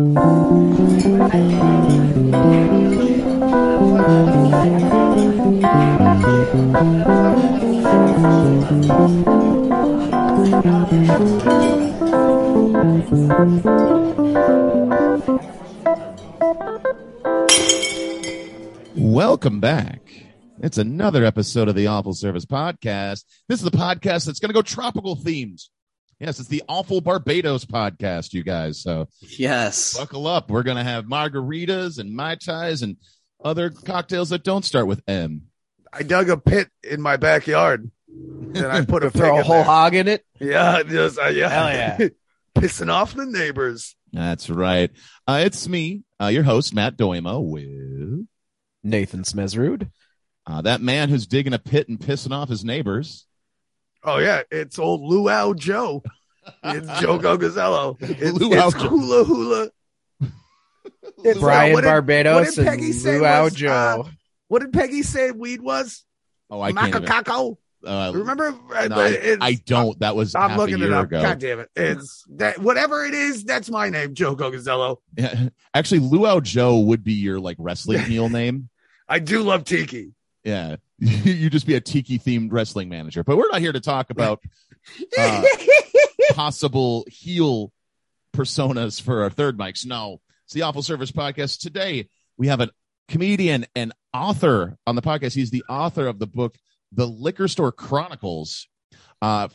Welcome back. It's another episode of the Awful Service Podcast. This is the podcast that's going to go tropical themed. Yes, it's the Awful Barbados podcast, you guys. So Yes. buckle up. We're going to have margaritas and mai tais and other cocktails that don't start with M. I dug a pit in my backyard and I put a Throw a whole there. hog in it. Yeah, just, uh, yeah. Hell yeah. Pissing off the neighbors. That's right. Uh, it's me, uh, your host, Matt Doimo, with Nathan Smezrud. uh, that man who's digging a pit and pissing off his neighbors. Oh yeah, it's old Luau Joe. It's Joe Gogazello. It's, Luau it's hula hula. It's, Brian what did- Barbados what did Peggy and say Luau was, Joe. uh, What did Peggy say weed was? Oh, I can't. even- Uh, Remember? Uh, no, I, I don't. That was I'm half a looking year it up. ago. God damn it! It's that whatever it is. That's my name, Joe Gogazello. Yeah. Actually, Luau Joe would be your like wrestling heel name. I do love tiki. Yeah. you just be a tiki themed wrestling manager. But we're not here to talk about uh, possible heel personas for our third mics. No, it's the Awful Service Podcast. Today, we have a comedian and author on the podcast. He's the author of the book, The Liquor Store Chronicles, uh,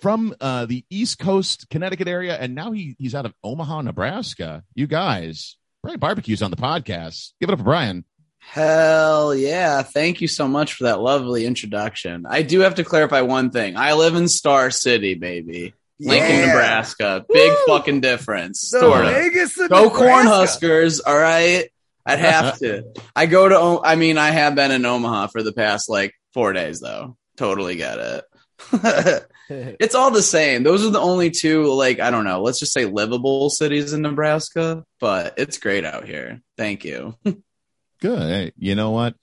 from uh, the East Coast, Connecticut area. And now he, he's out of Omaha, Nebraska. You guys, Brian Barbecue's on the podcast. Give it up for Brian. Hell yeah. Thank you so much for that lovely introduction. I do have to clarify one thing. I live in Star City, baby. Lincoln, Yeah. Nebraska. Big Woo! fucking difference. The Sort of. Vegas of Go. Cornhuskers, all right? I'd have to. I go to, I mean, I have been in Omaha for the past like four days, though. Totally get it. it's all the same. Those are the only two, like, I don't know, let's just say livable cities in Nebraska, but it's great out here. Thank you. Good. Hey, you know what?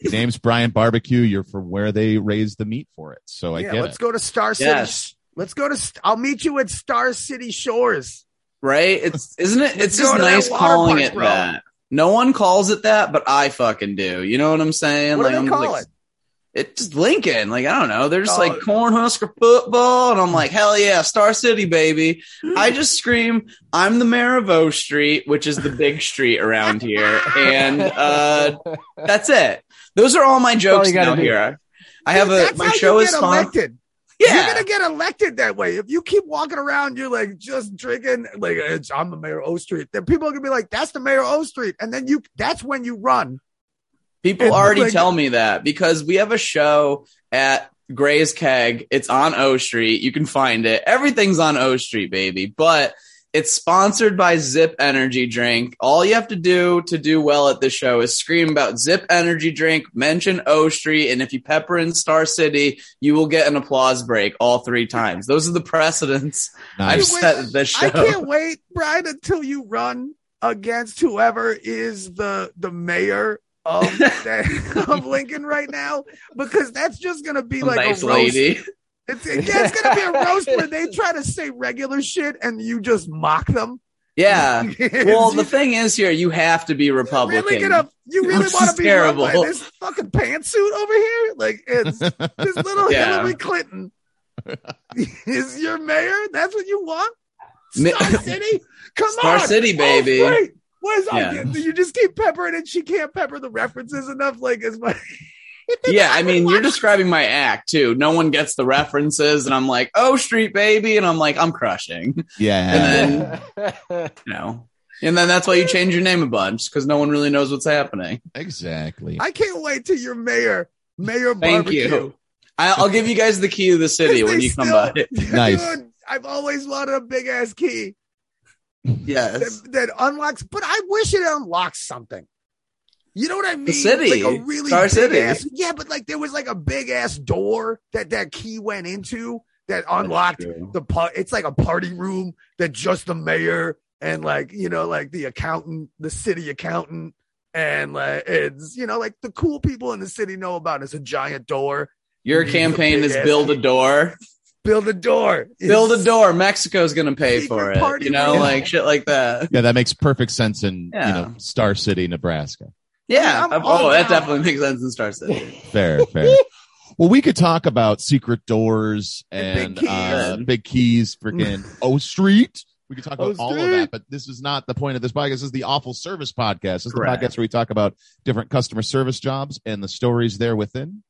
Your name's Brian Barbecue. You're from where they raise the meat for it. So I yeah, get let's it. go to Star City. Yes. Let's go to. I'll meet you at Star City Shores. Right? It's isn't it? It's Go just nice calling park, it bro. that. No one calls it that, but I fucking do. You know what I'm saying? What do they I'm call like, it? It's Lincoln. Like I don't know. They're just Oh. like Cornhusker football, and I'm like, hell yeah, Star City, baby. I just scream, I'm the mayor of O Street, which is the big street around here, and uh, that's it. Those are all my jokes gotta now here. I have Dude, a my how show is get elected. Yeah, You're gonna get elected that way. If you keep walking around, you're like just drinking, like it's, I'm the mayor of O Street. Then people are gonna be like, "That's the mayor of O Street," and then you, that's when you run. People It's already like- tell me that because we have a show at Gray's Keg. It's on O Street. You can find it. Everything's on O Street, baby. But it's sponsored by Zip Energy Drink. All you have to do to do well at this show is scream about Zip Energy Drink, mention O Street, and if you pepper in Star City, you will get an applause break all three times. Those are the precedents I've set at this show. I can't wait, Brian, until you run against whoever is the the mayor of of Lincoln right now, because that's just gonna be like nice a roast. lady. It's, yeah, it's gonna be a roast where they try to say regular shit and you just mock them. Yeah. Well, the thing is here, you have to be Republican. really gonna you really want to be terrible. this fucking pantsuit over here? Like it's this little Yeah. Hillary Clinton is your mayor. That's what you want. Star City, come Star on, City, Oh, baby. Great. What is Yeah. You just keep peppering and She can't pepper the references enough. Like as much. Yeah, I mean, you're describing my act too. No one gets the references, and I'm like, "Oh, Street Baby," and I'm like, "I'm crushing," yeah. and then you know, and then that's why you change your name a bunch because no one really knows what's happening. exactly. I can't wait till you're mayor, mayor Thank barbecue. you. I, I'll give you guys the key to the city when they you come still- by. Nice. Dude, I've always wanted a big ass key Yes, that, that unlocks, but I wish it unlocks something. You know what I mean? city. like a really Star City. ass- yeah, but like there was like a big ass door that that key went into that unlocked the part. It's like a party room that just the mayor and like you know like the accountant, the city accountant, and like it's you know like the cool people in the city know about. It's a giant door. your campaign is build a door. build a door. Build a door. Mexico's gonna pay for it. You know, room. like shit like that. Yeah, that makes perfect sense in Yeah. you know Star City, Nebraska. Yeah. I'm all oh, that down. definitely makes sense in Star City. Fair, fair. Well, we could talk about secret doors And and, big uh, keys. big keys, freaking O Street. We could talk about all of that, but this is not the point of this podcast. This is the Awful Service Podcast. This is Correct. the podcast where we talk about different customer service jobs and the stories there within.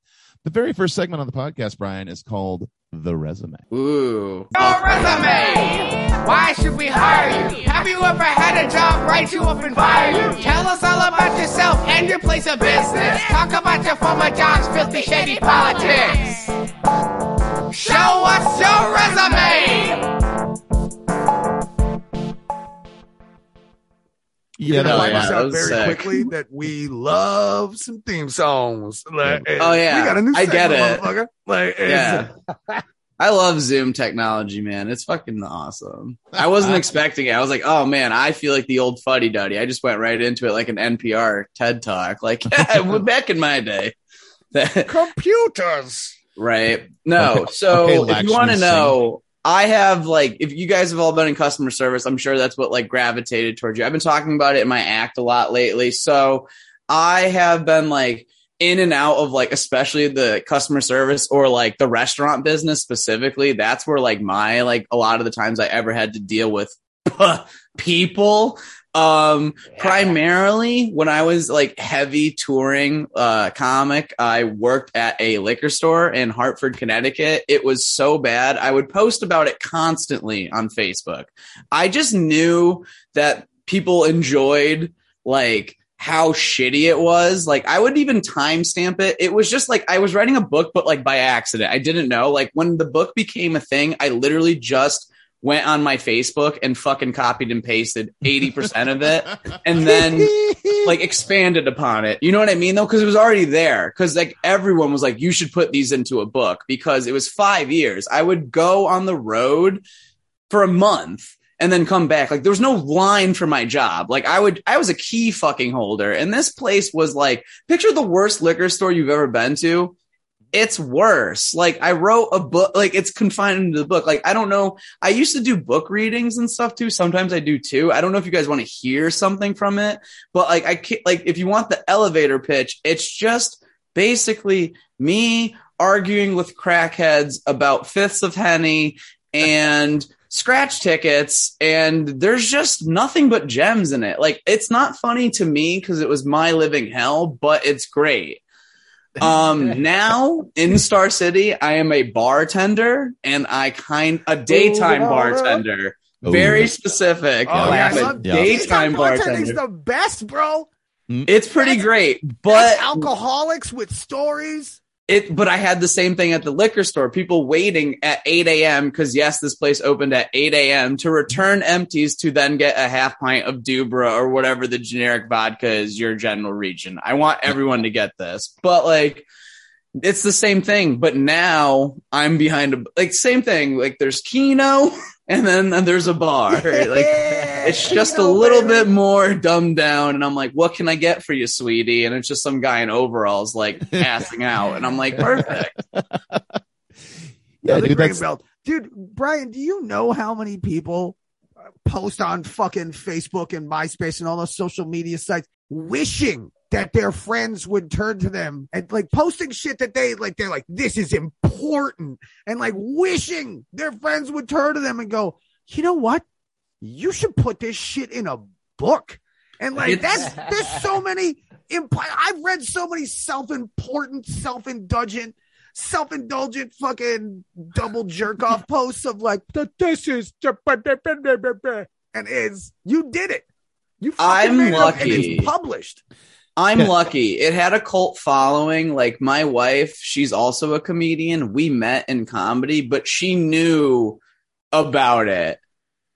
The very first segment on the podcast, Brian, is called The Resume. Ooh. Your resume. Why should we hire you? Have you ever had a job write you up and fire you? Tell us all about yourself and your place of business. Talk about your former jobs, filthy, shady politics. Show us your resume. Yeah, You're gonna find yeah, us out very sick. quickly that we love some theme songs. Like, Oh, yeah. we got a new I get it. motherfucker. Like, Yeah. I love Zoom technology, man. It's fucking awesome. I wasn't expecting it. I was like, oh man, I feel like the old fuddy duddy. I just went right into it like an NPR TED talk. Like, yeah, back in my day. computers. right. No. So Okay, if you want to Singh. know, I have like, if you guys have all been in customer service, I'm sure that's what like gravitated towards you. I've been talking about it in my act a lot lately. So I have been like in and out of like, especially the customer service or like the restaurant business specifically. That's where like my, like a lot of the times I ever had to deal with people. Um, primarily when I was like heavy touring, uh, comic, I worked at a liquor store in Hartford, Connecticut. It was so bad. I would post about it constantly on Facebook. I just knew that people enjoyed like how shitty it was. Like I would even timestamp it. It was just like I was writing a book, but like by accident. I didn't know. Like when the book became a thing, I literally just went on my Facebook and fucking copied and pasted 80% of it and then like expanded upon it. You know what I mean though? Cause it was already there. Cause like everyone was like, you should put these into a book because it was five years. I would go on the road for a month and then come back. Like there was no line for my job. Like I would, I was a key fucking holder and this place was like, picture the worst liquor store you've ever been to. It's worse. Like I wrote a book, like it's confined into the book. Like I don't know. I used to do book readings and stuff too. Sometimes I do too. I don't know if you guys want to hear something from it, but like I can't, like if you want the elevator pitch, it's just basically me arguing with crackheads about fifths of henny and scratch tickets and there's just nothing but gems in it. Like it's not funny to me because it was my living hell, but it's great. Um now in Star City, I am a bartender and I kind a daytime Ooh, bartender. Ooh. Very specific. Oh, yeah, I I'm a love Yeah. daytime bartending's bartender. the best, bro. It's pretty That's- great, But but alcoholics with stories. It but I had the same thing at the liquor store. People waiting at 8 a.m. because yes, this place opened at 8 a.m. to return empties to then get a half pint of Dubra or whatever the generic vodka is your general region. I want everyone to get this. But like it's the same thing, but now I'm behind a like same thing. Like there's Keno and then there's a bar. Like it's just a little bit more dumbed down and i'm like what can i get for you sweetie and it's just some guy in overalls like passing out and i'm like perfect Yeah, dude, that's belt. Dude, Brian, do you know how many people post on fucking Facebook and MySpace and all those social media sites wishing that their friends would turn to them and like posting shit that they like they're like this is important and like wishing their friends would turn to them and go, "You know what? You should put this shit in a book." And like that's there's so many imp- I've read so many self-important, self-indulgent self-indulgent fucking double jerk off posts of like "Th- this is and is you did it. You I'm made it and lucky. it's published. i'm lucky it had a cult following like my wife she's also a comedian we met in comedy but she knew about it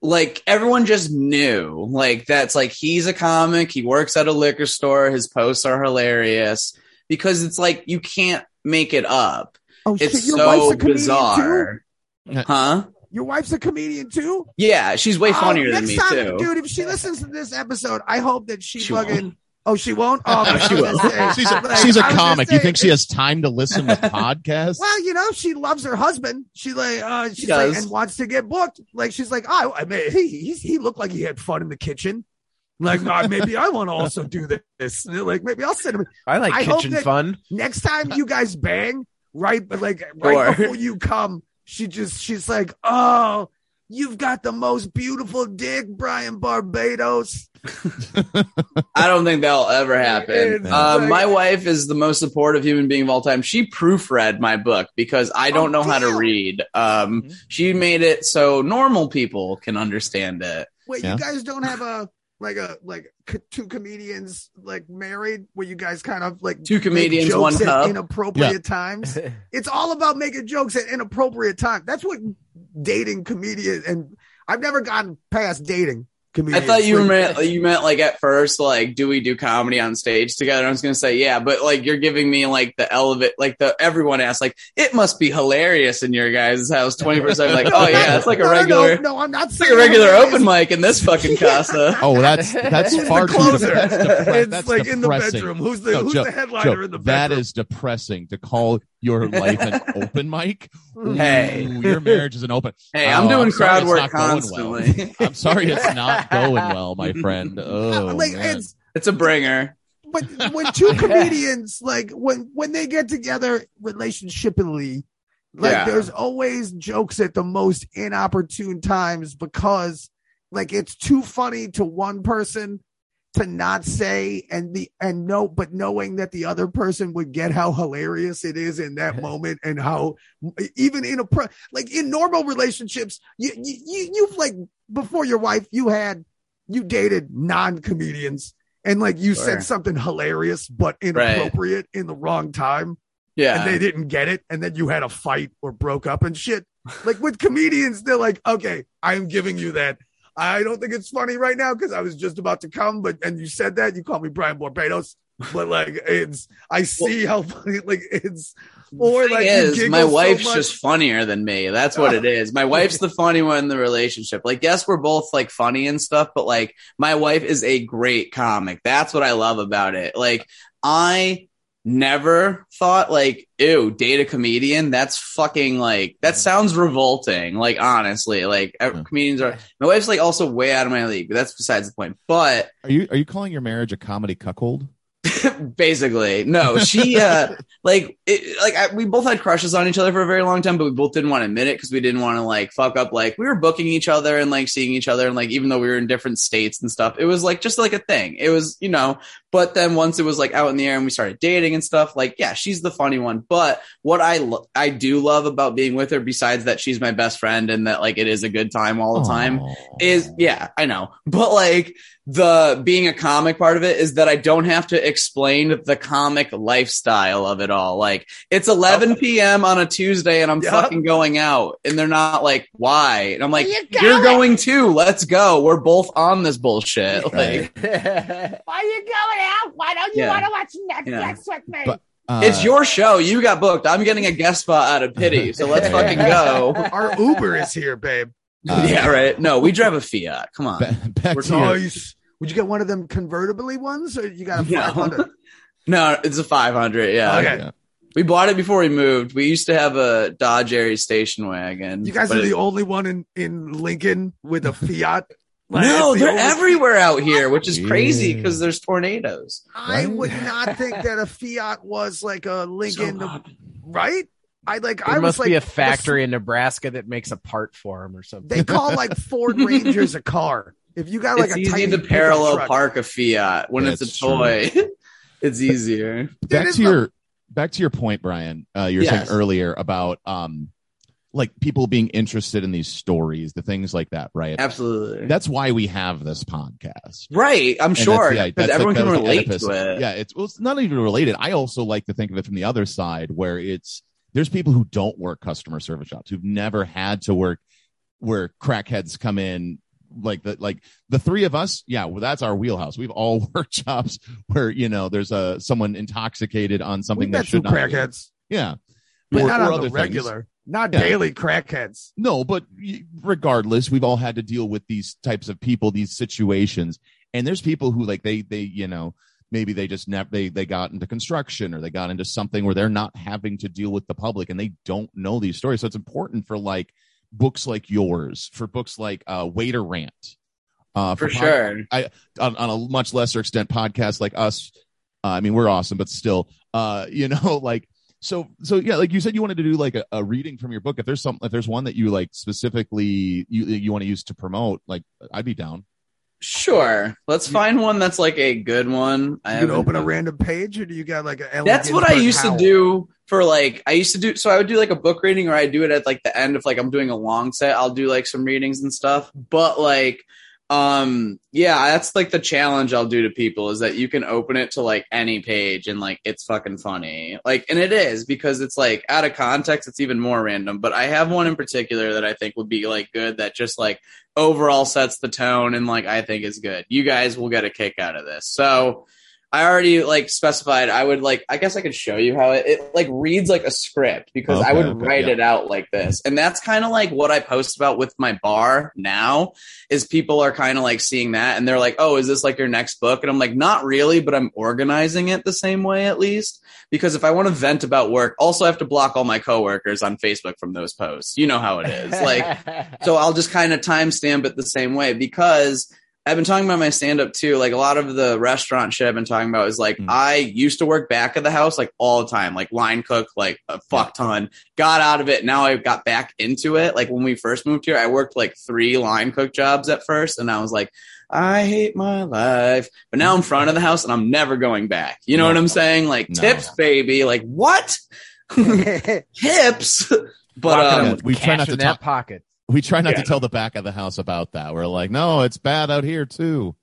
like everyone just knew like that's like he's a comic he works at a liquor store his posts are hilarious because it's like you can't make it up Oh it's shit, so wife's a comedian bizarre too? huh? Your wife's a comedian too? Yeah, she's way Oh, funnier than me time, too. Dude, if she listens to this episode, I hope that she, She fucking Oh, she won't. Oh, I She will. say- She's a, like, she's a I was gonna comic. You think she has time to listen to podcasts? Well, you know, she loves her husband. She like, uh, she's does. like, and wants to get booked. Like, she's like, oh, I mean, he he's, he looked like he had fun in the kitchen. Like, uh, maybe I want to also do this. Like, maybe I'll send him. I like I hope kitchen fun. Next time you guys bang, right? But like, Sure. right before you come, she just, she's like, oh, you've got the most beautiful dick, Brian Barbados. I don't think that'll ever happen. Uh, like- my wife is the most supportive human being of all time. She proofread my book because I don't Oh, know how to read. Um, she made it so normal people can understand it. Wait, Yeah. you guys don't have a like a like c- two comedians like married where you guys kind of like Two make comedians, jokes one at cup. inappropriate times. It's all about making jokes at inappropriate times. That's what dating comedian and I've never gotten past dating I thought you Like, meant you meant like at first like do we do comedy on stage together? I was gonna say yeah, but like you're giving me like the elevate like the everyone asks like it must be hilarious in your guys' house twenty four seven like oh yeah it's like a No, no, regular No, no, I'm not it's like a regular hilarious. open mic in this fucking casa. Oh, that's that's far the closer? that's depre- it's that's like in the bedroom. Who's the No, who's Joe- the headliner Joe, in the that bedroom? is depressing to call your life an open mic. Hey. Ooh, your marriage is an open. Hey, I'm Oh, doing uh, I'm crowd work not going well. constantly. I'm sorry it's not going well, my friend. Oh, like man. it's it's a bringer. but when two comedians like when when they get together relationshipally, like Yeah. there's always jokes at the most inopportune times because like it's too funny to one person to not say and the and no but knowing that the other person would get how hilarious it is in that moment and how even in a pro, like in normal relationships you you you- you've like before your wife you had you dated non-comedians and like you Sure. said something hilarious but inappropriate in the wrong time. Yeah. and they didn't get it. And then you had a fight or broke up and shit. Like with comedians they're like okay i'm giving you that i don't think it's funny right now because i was just about to come but and you said that you call me brian barbados but like it's i see how funny like it's or like is, my wife's much. just funnier than me. That's what it is. My wife's the funny one in the relationship. Like, yes, we're both like funny and stuff, but like, my wife is a great comic. That's what I love about it. Like, I never thought like, ew, date a comedian. That's fucking like, that mm-hmm. sounds revolting. Like, honestly, like Yeah. comedians are, my wife's like also way out of my league, but that's besides the point. But are you are you calling your marriage a comedy cuckold? basically no she uh like it, like I, we both had crushes on each other for a very long time but we both didn't want to admit it because we didn't want to like fuck up like we were booking each other and like seeing each other and like even though we were in different states and stuff it was like just like a thing. It was you know but then once it was like out in the air and we started dating and stuff like yeah she's the funny one. But what i lo- i do love about being with her besides that she's my best friend and that like it is a good time all the time is yeah, I know. But like the being a comic part of it is that I don't have to explain the comic lifestyle of it all. Like it's 11 p.m. on a Tuesday and I'm Yeah. fucking going out and they're not like, why? And I'm like, you you're going?" going too. Let's go. We're both on this bullshit. Like Why are you going out? Why don't you Yeah. want to watch Netflix Yeah. with me? But- Uh, it's your show. You got booked. I'm getting a guest spot out of pity. So let's fucking go. our uber is here babe Uh, yeah, right. No, we drive a Fiat. Come on. ba- back We're to your, nice would you get one of them convertibly ones or you got a No. 500 No, it's a 500. Yeah. Okay. yeah. We bought it before we moved. We used to have a Dodge Aries station wagon. You guys are the it- only one in, in Lincoln with a Fiat. Like, no, the they're only- everywhere out here, which is crazy Yeah. because there's tornadoes. I Right? would not think that a Fiat was like a Lincoln, So right? I like. I There was must like be a factory in Nebraska that makes a part for them or something. They call like Ford Rangers a car. If you got like it's a easy to parallel truck. park a Fiat when it's a toy. it's easier. back is to the- your back to your point, Brian. Uh, you were Yes. saying earlier about um, like people being interested in these stories, the things like that, right? Absolutely. That's why we have this podcast. right. I'm And sure that's the- that's everyone that can relate Oedipus. to it. Yeah, it's well, it's not even related. I also like to think of it from the other side, where it's there's people who don't work customer service jobs, who've never had to work where crackheads come in. Like the like the three of us, yeah, well, that's our wheelhouse. We've all worked jobs where you know there's a someone intoxicated on something that should not. be. crackheads, Yeah, but Or- not or on the things. regular, not Yeah. daily crackheads. No, but regardless, we've all had to deal with these types of people, these situations. And there's people who like they they you know maybe they just never they they got into construction or they got into something where they're not having to deal with the public and they don't know these stories. So it's important for like books like yours, for books like uh, Waiter Rant. Uh, For pod- sure. on, on a much lesser extent podcasts like us uh, i mean we're awesome but still uh you know like so so yeah like you said you wanted to do like a, a reading from your book if there's some if there's one that you like specifically you you want to use to promote like i'd be down Sure. Let's find one that's like a good one. I You open a random page, or do you got like a? Ellen That's what I used howl? to do for like I used to do so I would do like a book reading or I do it at like the end of like I'm doing a long set. I'll do like some readings and stuff. But like um yeah, that's like the challenge I'll do to people is that you can open it to like any page and like it's fucking funny. Like and it is because it's like out of context it's even more random. But I have one in particular that I think would be like good that just like overall sets the tone and like I think is good. You guys will get a kick out of this. So I already like specified I would like I guess I could show you how it, it like reads like a script because I would okay, write yeah. it out like this. And that's kind of like what I post about with my bar now is people are kind of like seeing that and they're like, "Oh, is this like your next book?" And I'm like, "Not really, but I'm organizing it the same way at least because if I want to vent about work, also I have to block all my coworkers on Facebook from those posts. You know how it is. Like so I'll just kind of timestamp it the same way because I've been talking about my stand up too. Like a lot of the restaurant shit I've been talking about is like Mm. I used to work back of the house like all the time, like line cook, like a fuck ton. Got out of it. Now I got back into it. Like when we first moved here, I worked like three line cook jobs at first, and I was like, I hate my life. But now I'm front of the house and I'm never going back. You know No. what I'm saying? Like No. tips, baby. Like what? Tips. But Locking um, we try not to that talk- pocket. We try not Yeah. to tell the back of the house about that we're like no it's bad out here too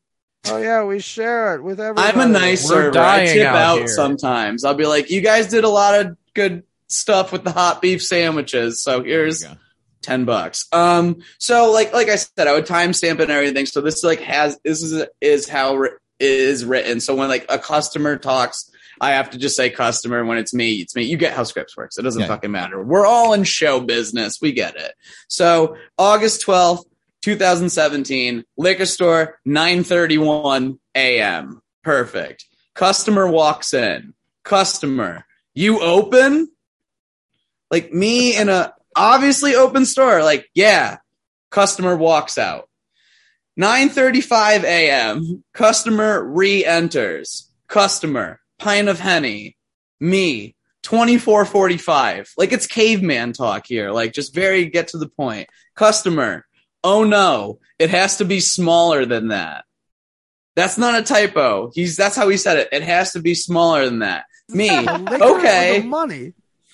Oh yeah, we share it with everybody. I'm a nice We're server. I tip out out here. sometimes. I'll be like, you guys did a lot of good stuff with the hot beef sandwiches. So here's There you go. 10 bucks. Um, so like, like I said, I would timestamp it and everything. So this like has, this is, is how it is written. So when like a customer talks, I have to just say customer. When it's me, it's me. You get how scripts works. It doesn't Yeah. fucking matter. We're all in show business. We get it. So August 12th, 2017, liquor store, 931 a.m. Perfect. Customer walks in. Customer, you open? Like me in a obviously open store. Like, yeah. Customer walks out. 9:35 a.m. Customer re-enters. Customer, pint of henny. Me, 24:45. Like it's caveman talk here. Like just very get to the point. Customer, oh no, it has to be smaller than that. That's not a typo. He's that's how he said it. It has to be smaller than that. Me, The liquor or okay. the money.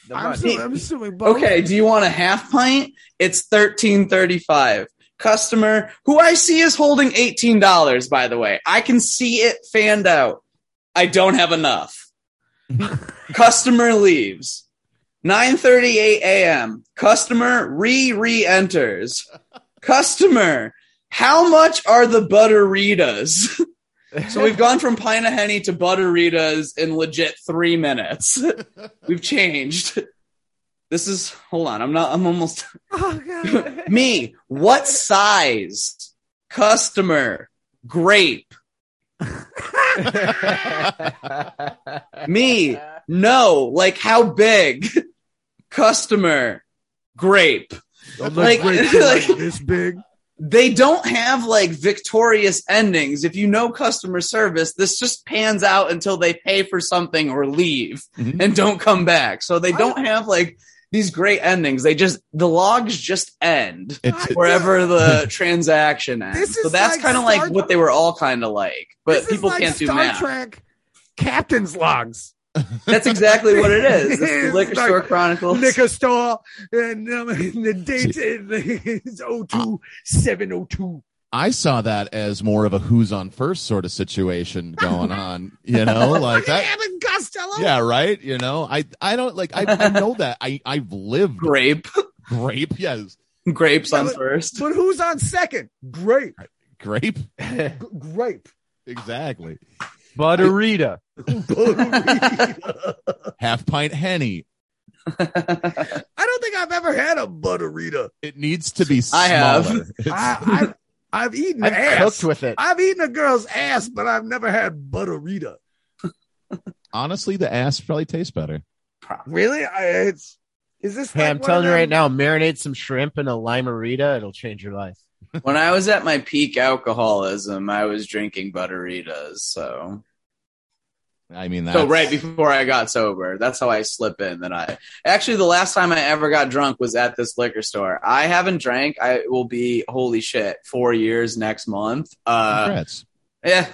The I'm money. assuming, I'm assuming both. Okay, do you want a half pint? It's thirteen thirty five. Customer, who I see is holding eighteen dollars, by the way. I can see it fanned out. I don't have enough. Customer leaves. 9:38 a.m. Customer re re enters. Customer, how much are the butteritas? so we've gone from pint of henny to butteritas in legit three minutes. we've changed. This is hold on. I'm not. I'm almost Oh, God. me. What size? Customer grape. Me. No. Like how big? Customer grape. Don't Like- look great till, like, like- this big. They don't have like victorious endings. If you know customer service, this just pans out until they pay for something or leave Mhm. and don't come back. So they don't have like these great endings. They just the logs just end. It's, wherever the transaction ends. So that's like kind of like what they were all kind of like, but This is people like can't do Star math. Trek captain's logs. That's exactly what it is. It's the It's Liquor like Store Chronicles. Liquor store and um, the date is 02702. I saw that as more of a who's on first sort of situation going on, you know, like that. Abbott Costello. Yeah, right. You know, I I don't like I, I know that I I've lived Grape, grape. Yes, grapes on but- first. But who's on second? Grape. grape. G- grape. Exactly. Butterita. Half pint henny. I don't think I've ever had a butterita. It needs to be smaller. I have. It's- I, I've, I've eaten I've ass. cooked with it. I've eaten a girl's ass, but I've never had butterita. Honestly, the ass probably tastes better. Really? I, it's is this? Hey, like I'm telling you right now, marinate some shrimp in a limerita. It'll change your life. when I was at my peak alcoholism, I was drinking butteritas. So, I mean, that so right before I got sober, that's how I slip in. That I actually the last time I ever got drunk was at this liquor store. I haven't drank. I will be holy shit four years next month. Uh, Congrats. yeah.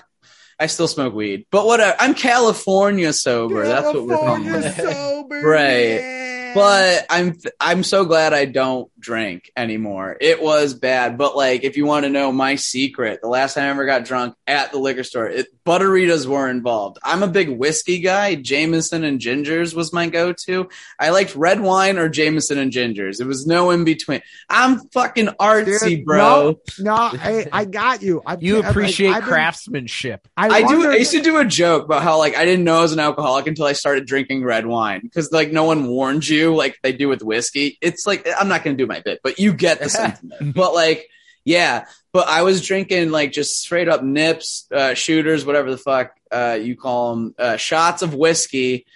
I still smoke weed, but whatever. I'm California sober. That's what we're California calling sober, Right. yeah. but I'm I'm so glad I don't drink anymore. It was bad, but like if you want to know my secret, the last time I ever got drunk at the liquor store, it, butteritas were involved. I'm a big whiskey guy. Jameson and gingers was my go-to. I liked red wine or Jameson and gingers. It was no in between. I'm fucking artsy, Dude, bro. No, I, I got you. I, You appreciate I've craftsmanship. I do. wonder- I used to do a joke about how like I didn't know I was an alcoholic until I started drinking red wine because like no one warned you like they do with whiskey. It's like I'm not going to do my bit, but you get the sentiment. but like, yeah. But I was drinking like just straight up nips, uh, shooters, whatever the fuck uh, you call them, uh, shots of whiskey.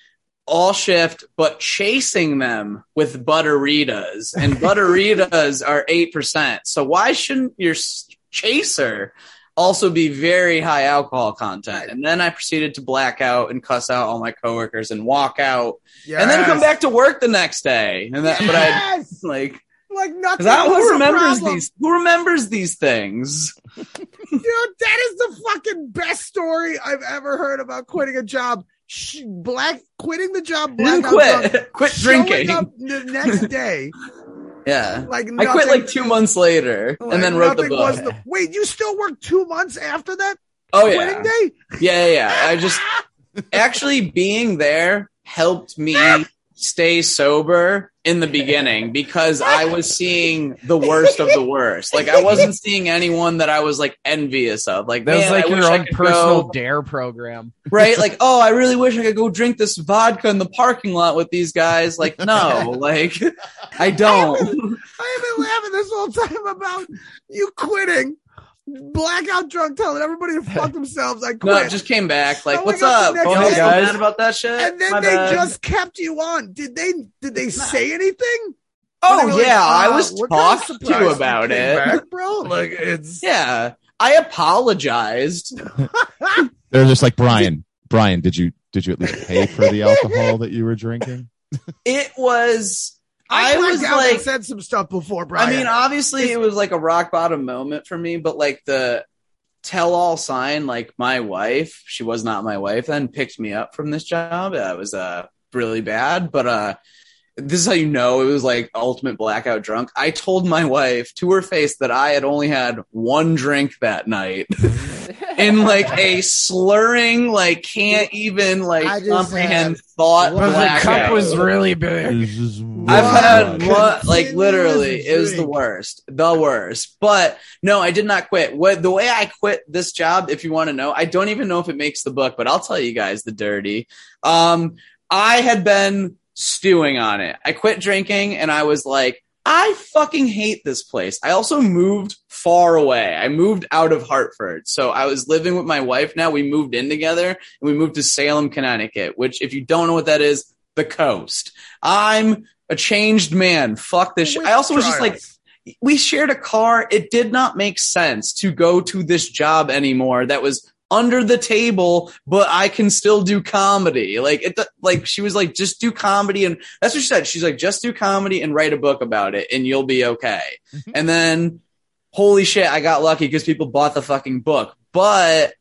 All shift, but chasing them with butteritas, and butteritas are eight percent. So why shouldn't your chaser also be very high alcohol content. And then I proceeded to black out and cuss out all my coworkers and walk out and then come back to work the next day. And that, but I like, like nothing. was who remembers these, who remembers these things? Dude, that is the fucking best story I've ever heard about quitting a job. Sh- black quitting the job. Didn't blackout drunk, quit, quit drinking. the next day. Yeah. Like I quit like two months later like and then wrote the book. the- wait, you still worked two months after that oh quitting yeah. day? Yeah, yeah, yeah. I just actually being there helped me stay sober in the beginning because I was seeing the worst of the worst. Like I wasn't seeing anyone that I was like envious of. Like That was like I your own personal go- dare program. right? Like oh, I really wish I could go drink this vodka in the parking lot with these guys. Like no, like I don't. I have been laughing this whole time about you quitting, blackout drunk, telling everybody to fuck themselves. I quit. No, it just came back. Like oh Showing what's up the up? next oh, Y'all day. still guys. mad about that shit? and then My they bad. just kept you on. Did they? Did they say anything? Oh They were like, yeah, I was we're kinda talked to about it. back, bro. Like it's Yeah, I apologized. They're just like Brian. Brian, did you did you at least pay for the alcohol that you were drinking? It was. I, I was blacked out and like, said some stuff before, Brian. I mean, obviously, it was like a rock bottom moment for me, but like the tell all sign, like my wife, she was not my wife then, picked me up from this job. That was uh really bad, but uh. This is how you know it was like ultimate blackout drunk. I told my wife to her face that I had only had one drink that night. in like a slurring, like can't even like I just comprehend had- thought Well, the cup was really big. I've had one, like literally, it was the worst, the worst. But no, I did not quit. What the way I quit this job, if you want to know, I don't even know if it makes the book, but I'll tell you guys the dirty. Um, I had been stewing on it. I quit drinking, and I was like, I fucking hate this place. I also moved far away. I moved out of Hartford. So I was living with my wife now. We moved in together and we moved to Salem, Connecticut, which if you don't know what that is, the coast. I'm a changed man. Fuck this shit. I also was just like, we shared a car. It did not make sense to go to this job anymore. That was under the table, but I can still do comedy. Like it, like she was like, just do comedy. And that's what she said. She's like, just do comedy and write a book about it and you'll be okay. Mm-hmm. and then holy shit, I got lucky because people bought the fucking book, but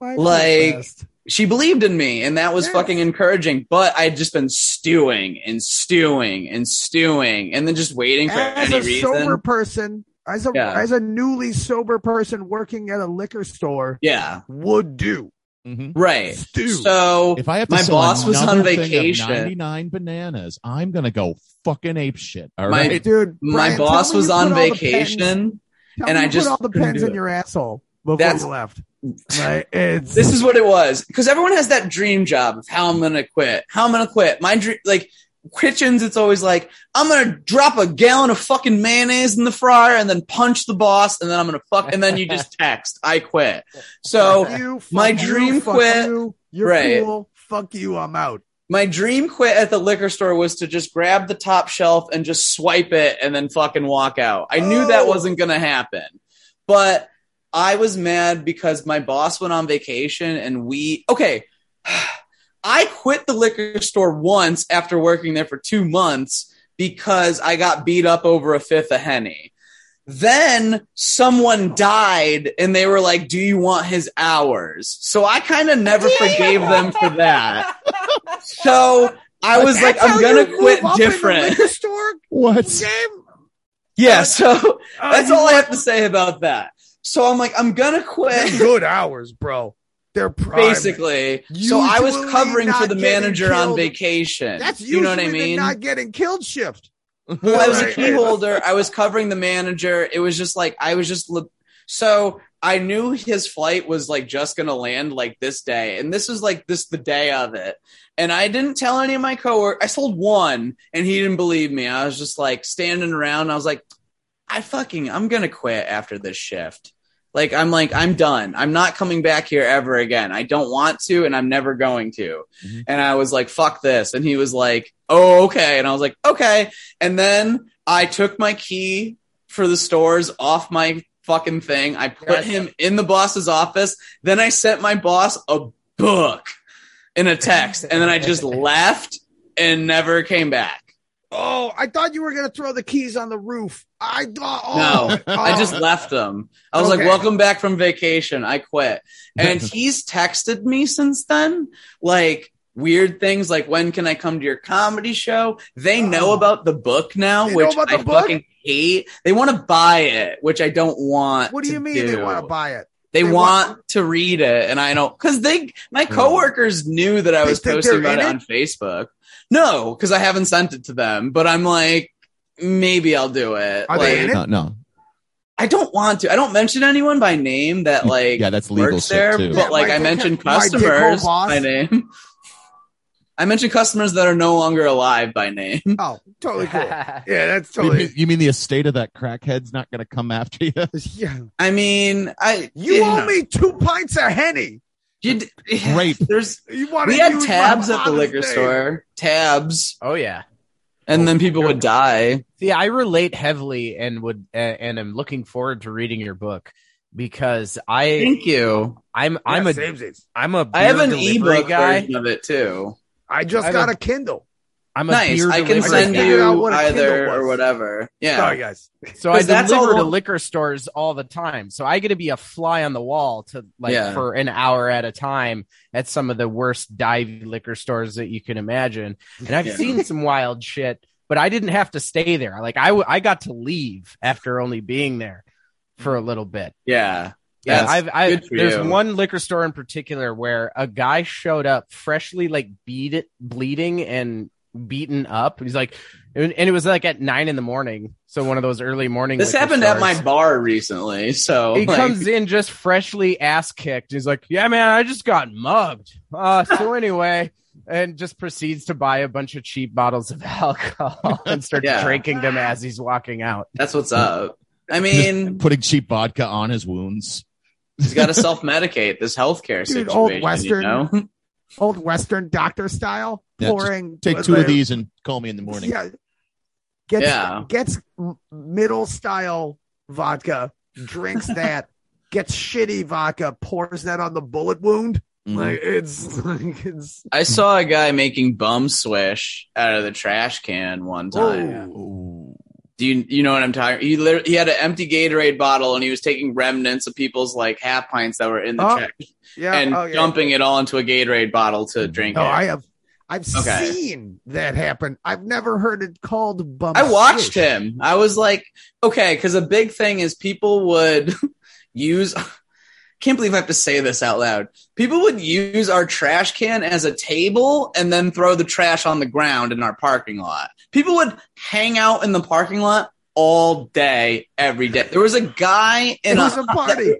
like- she believed in me and that was Yes. fucking encouraging, but I'd just been stewing and stewing and stewing and then just waiting for as any a reason. sober person, as a Yeah. as a newly sober person working at a liquor store yeah, would do. Mhm. right. Stew. So If I have to My sell boss was on of vacation. 99 bananas, I'm gonna go fucking ape shit. All My- right. Dude, my Brian, tell boss was on put pens- vacation. and I just put all the couldn't pens in it. your asshole before That's- you left. Right? It's This is what it was because everyone has that dream job of how I'm gonna quit. How I'm gonna quit. My dream, like kitchens, it's always like I'm gonna drop a gallon of fucking mayonnaise in the fryer and then punch the boss, and then I'm gonna fuck, and then you just text, I quit. So you, my dream fuck quit. You, you're Right. cool. fuck you, I'm out. My dream quit at the liquor store was to just grab the top shelf and just swipe it and then fucking walk out. I knew that Oh. wasn't going to happen. But I was mad because my boss went on vacation and we, okay, I quit the liquor store once after working there for two months because I got beat up over a fifth of Henny. Then someone died and they were like, Do you want his hours? So I kind of never forgave them for that. So I was like, I'm gonna quit move up in the different. liquor store What? game. Yeah, so Uh, that's you all I have to say about that. So I'm like, I'm gonna quit. good hours, bro. They're prime. Basically, so I was covering for the manager on vacation. That's you know what I mean? not getting killed shift. Well, I was a key holder. I was covering the manager. It was just like I was just li- so I knew his flight was like just gonna land like this day, and this was like this the day of it. And I didn't tell any of my coworkers. I sold one, and he didn't believe me. I was just like standing around. I was like, I fucking I'm gonna quit after this shift. Like I'm like I'm done. I'm not coming back here ever again. I don't want to, and I'm never going to. Mhm. And I was like, fuck this. And he was like, oh okay. And I was like, okay. And then I took my key for the stores off my fucking thing. I put him in the boss's office. Then I sent my boss a book in a text, and then I just left and never came back. Oh, I thought you were gonna throw the keys on the roof. I thought. Oh, No, I oh. just left them. I was Okay. like, welcome back from vacation. I quit. And he's texted me since then, like weird things like when can I come to your comedy show? They know Oh. about the book now, They which I book? fucking hate. They want to buy it, which I don't want. What do you mean they want to buy it? They, they want, want- to read it, and I don't because they my hmm. coworkers knew that I was posting about it on Facebook. No, because I haven't sent it to them, but I'm like, maybe I'll do it. Are like, they in it? No, no. I don't want to. I don't mention anyone by name that like yeah, that's legal works there, too. but Yeah, like I mentioned my dick hole customers boss. by name. I mentioned customers that are no longer alive by name. Oh, totally cool. Yeah, that's You totally. mean, you mean the estate of that crackhead's not going to come after you? Yeah, I mean, I you owe know, me two pints of henny. You d- Rape. There's You want we had tabs at the liquor store, tabs, Oh yeah. and then people would die. See, I relate heavily and would uh, and am looking forward to reading your book because I Thank you. I'm I'm a I'm a I have an delivery ebook guy. version of it too. I just I got have a Kindle. I'm a Nice. beer I can send guy. Out you what a Kindle either or whatever. Yeah. Sorry, guys. So I 'Cause that's deliver all- to liquor stores all the time. So I get to be a fly on the wall to like Yeah. for an hour at a time at some of the worst dive liquor stores that you can imagine. And I've Yeah. seen some wild shit, but I didn't have to stay there. Like I, w- I got to leave after only being there for a little bit. Yeah. Yeah, I've, I, good there's you. one liquor store in particular where a guy showed up freshly like beat it, bleeding and beaten up. He's like, and and it was like at nine in the morning. So one of those early morning. This liquor happened at my bar recently. So He like, comes in just freshly ass kicked. He's like, "Yeah, man, I just got mugged." Uh, so anyway, and just proceeds to buy a bunch of cheap bottles of alcohol and starts Yeah. drinking them as he's walking out. that's what's up. I mean, Putting cheap vodka on his wounds. he's got to self medicate this healthcare Dude, situation. old Western- You know? Old Western doctor style. Yeah, pouring. Take two of these and call me in the morning. Yeah. Gets, Yeah. gets middle style vodka, drinks that, gets shitty vodka, pours that on the bullet wound. Mhm. Like it's like it's I saw a guy making bum swish out of the trash can one time. Ooh. Do you you know what I'm talking? He literally, he had an empty Gatorade bottle and he was taking remnants of people's like half pints that were in the Oh, trash yeah. and oh, yeah. dumping it all into a Gatorade bottle to drink No. I have I've Okay. seen that happen. I've never heard it called bum. I watched swish. him. I was like, okay, because a big thing is people would use. Can't believe I have to say this out loud. People would use our trash can as a table and then throw the trash on the ground in our parking lot. People would hang out in the parking lot all day, every day. There was a guy in It a, was a party.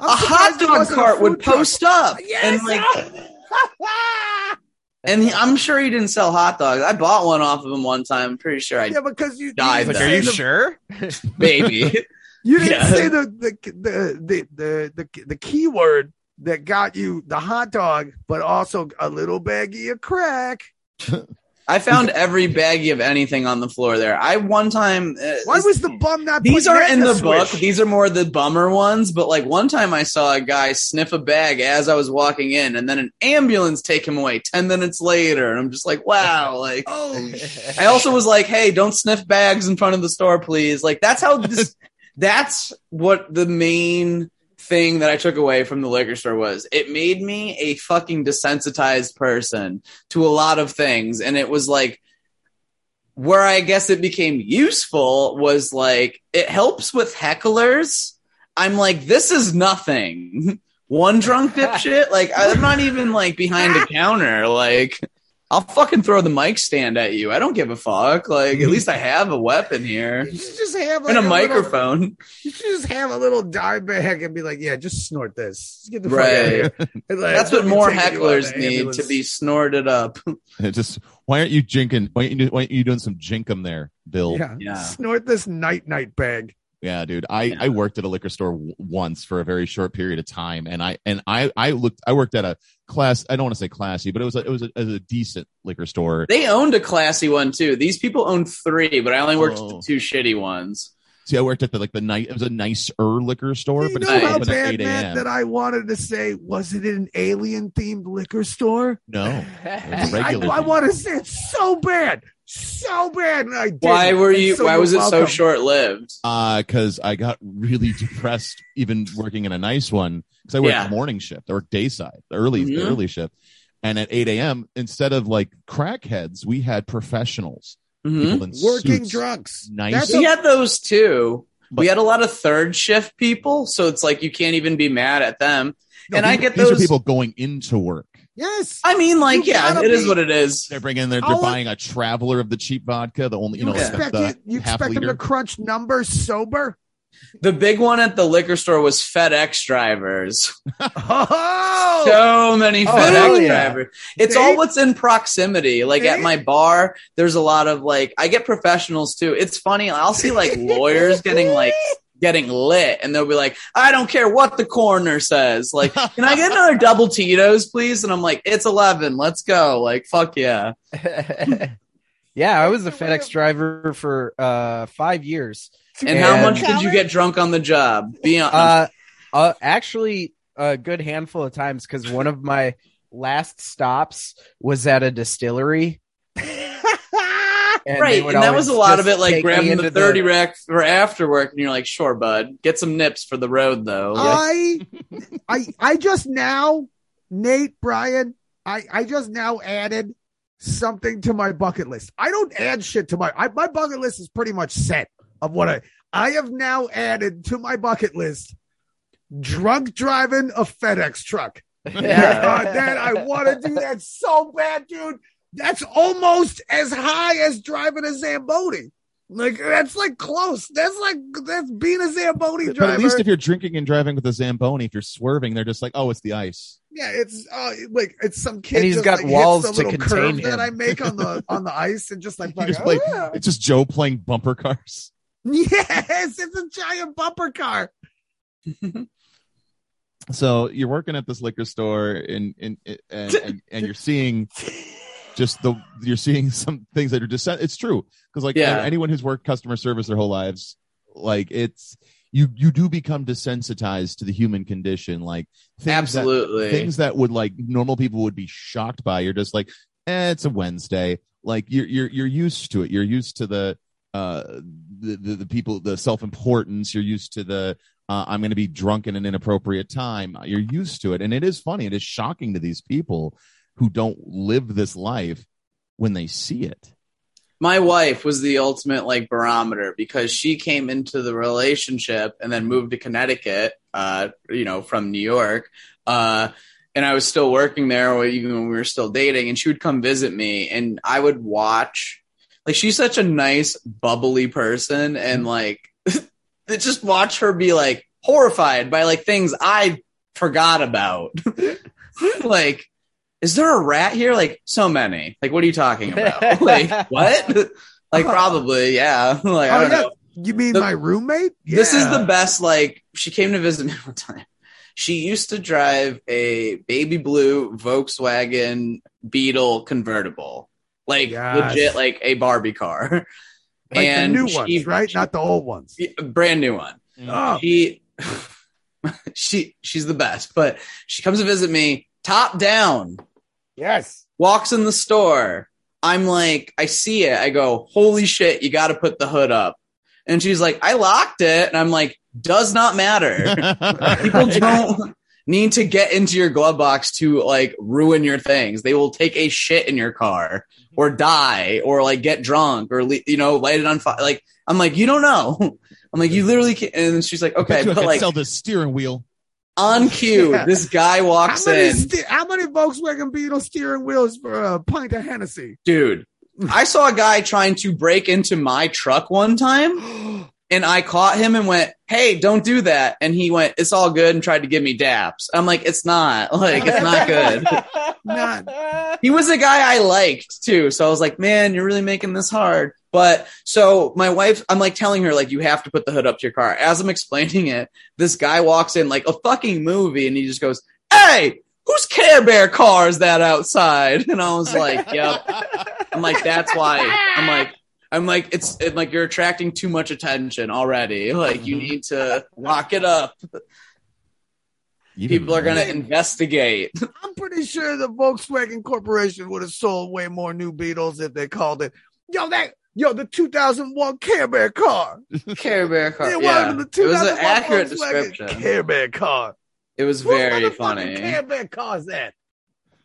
A hot dog cart would truck. post up Yes. and like and he, I'm sure he didn't sell hot dogs. I bought one off of him one time. I'm pretty sure I yeah, because you, Died you Like, are you sure? baby. You didn't Yeah. say the the the the the the, the keyword that got you the hot dog, but also a little baggie of crack. I found every baggie of anything on the floor there. I one time. uh, Why was the bum not? These aren't in the book. These are more the bummer ones. But like one time I saw a guy sniff a bag as I was walking in, and then an ambulance take him away 10 minutes later. And I'm just like, wow. Like, Oh, I also was like, hey, don't sniff bags in front of the store, please. Like, that's how this, that's what the main thing that I took away from the liquor store was. It made me a fucking desensitized person to a lot of things. And it was like, where I guess it became useful was like, it helps with hecklers. I'm like, this is nothing. One drunk dipshit. Like, I'm not even like behind a counter. Like, I'll fucking throw the mic stand at you. I don't give a fuck. Like, at mm. least I have a weapon here you should just have like and a little- microphone. you should just have a little dime bag and be like, "Yeah, just snort this. Just get the fuck Right. out of here." Like, That's what more taking hecklers need to be snorted up. Just why aren't you jinking? Why aren't you, why aren't you doing some jinkum there, Bill? Yeah. Yeah. snort this night night bag. Yeah, dude. I, Yeah. I worked at a liquor store w- once for a very short period of time, and I and I I looked. I worked at a class. I don't want to say classy, but it was a, it was a, it was a decent liquor store. They owned a classy one too. These people owned three, but I only worked Oh. the two shitty ones. See, I worked at the like the night. It was a nicer liquor store, you but know it's how open at bad eight Matt, a.m. that I wanted to say was it an alien themed liquor store? No, I, regular. I want to say it's so bad, so bad. And I did. Why were you? so why was it so short lived? Uh, cause I got really depressed even working in a nice one. Cause I worked Yeah. morning shift or day side, the early, the Mhm. early shift. And at 8 a.m., instead of like crackheads, we had professionals, Mhm. Working suits, drunks. nice. That's We a- had those too. we had a lot of third shift people, so it's like you can't even be mad at them. No, and I These- get these those. are people going into work. yes. I mean, like, You yeah, gotta it is what it is. They're bringing, they're, How they're buying a traveler of the cheap vodka, the only, you, You, know, like expect the, it, you the half expect them to crunch numbers sober? The big one at the liquor store was FedEx drivers. Oh, so many Oh, FedEx yeah. drivers. It's all what's in proximity. Like at my bar, there's a lot of like I get professionals too. It's funny. I'll see like lawyers getting like getting lit, and they'll be like, "I don't care what the coroner says. Like, can I get another double Tito's, please?" And I'm like, "It's eleven. Let's go. Like, fuck yeah." yeah, I was a FedEx driver for uh five years. And how much did you get drunk on the job? Be honest. Uh, uh actually a good handful of times because one of my last stops was at a distillery. And right, and that was a lot of it, like grabbing the thirty rack for after work, and you're like, "Sure, bud, get some nips for the road, though." I, I, I just now, Nate, Brian, I, I just now added something to my bucket list. I don't add shit to my, I, my bucket list is pretty much set of what I, I have now added to my bucket list. Drunk driving a FedEx truck. Yeah. God, that I want to do that so bad, dude. That's almost as high as driving a Zamboni. Like that's like close. That's like that's being a Zamboni But driver. at least if you're drinking and driving with a Zamboni, if you're swerving, they're just like, oh, it's the ice. Yeah, it's uh, like it's some kid. And he's just, got like, walls to contain curve that. I make on the on the ice, and just like, You fucking, just play- oh, yeah. It's just Joe playing bumper cars. yes, it's a giant bumper car. So you're working at this liquor store and and and, and, and you're seeing just the you're seeing some things that are just it's true because like Yeah. anyone who's worked customer service their whole lives like it's you you do become desensitized to the human condition like things that, Absolutely. things that would like normal people would be shocked by you're just like eh, it's a wednesday like you're you're you're used to it you're used to the uh the the, people the self-importance you're used to the uh, i'm going to be drunk in an inappropriate time you're used to it and it is funny it is shocking to these people who don't live this life when they see it my wife was the ultimate like barometer because she came into the relationship and then moved to Connecticut, uh, you know, from New York. Uh, and I was still working there even when we were still dating and she would come visit me and I would watch like she's such a nice bubbly person and mm-hmm. like just watch her be like horrified by like things I forgot about. like is there a rat here? Like so many. Like what are you talking about? like what? like probably, yeah. like I Oh don't yeah, know. you mean The- my roommate? This is the best. Like she came to visit me one time, She used to drive a baby blue Volkswagen Beetle convertible, like Yes. legit, like a Barbie car, Like and the new she- ones, right? Not the old ones. brand new one. Mm. Oh, She, she, she's the best. But she comes to visit me, top down, yes. walks in the store. I'm like, I see it. I go, holy shit, you got to put the hood up. And she's like, I locked it. And I'm like, does not matter. People don't need to get into your glove box to like ruin your things. They will take a shit in your car or die or like get drunk or you know light it on fire. Like I'm like, you don't know. I'm like, you literally can't. And she's like, okay, but like sell the steering wheel. on cue, Yeah. this guy walks many, in, ste- how many Volkswagen Beetle steering wheels for uh, a pint of Hennessy? dude. I saw a guy trying to break into my truck one time. And I caught him and went, Hey, don't do that. And he went, It's all good and tried to give me daps. I'm like, It's not. Like, it's not good. Not- he was a guy I liked too. So I was like, man, you're really making this hard. But so my wife, I'm like telling her, like, you have to put the hood up to your car. As I'm explaining it, this guy walks in like a fucking movie and he just goes, Hey, whose Care Bear car is that outside? And I was like, Yep. I'm like, that's why. I'm like, I'm like, it's it, like you're attracting too much attention already. Like, you mm-hmm. need to lock it up. Even People are going to investigate. I'm pretty sure the Volkswagen Corporation would have sold way more new Beetles if they called it. Yo, that yo, the 2001 Care Bear car. Care Bear car. It Yeah. wasn't the It was an accurate Volkswagen description. Care Bear car. It was very motherfucking funny. Care Bear car is that?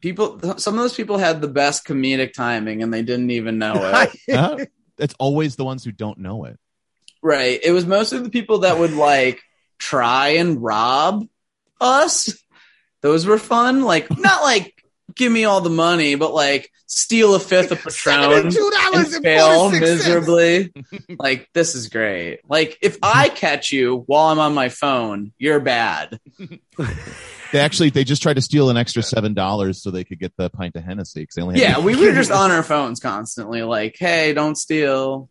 People, some of those people had the best comedic timing and they didn't even know it. Huh? It's always the ones who don't know it. right. It was mostly the people that would like try and rob us. Those were fun. Like, not like give me all the money, but like steal a fifth of Patron and $72 fail 46 miserably. like, this is great. Like, if I catch you while I'm on my phone, you're bad. They actually they just tried to steal an extra seven dollars so they could get the pint of Hennessy because they only had Yeah, we were just on our phones constantly. Like, hey, don't steal.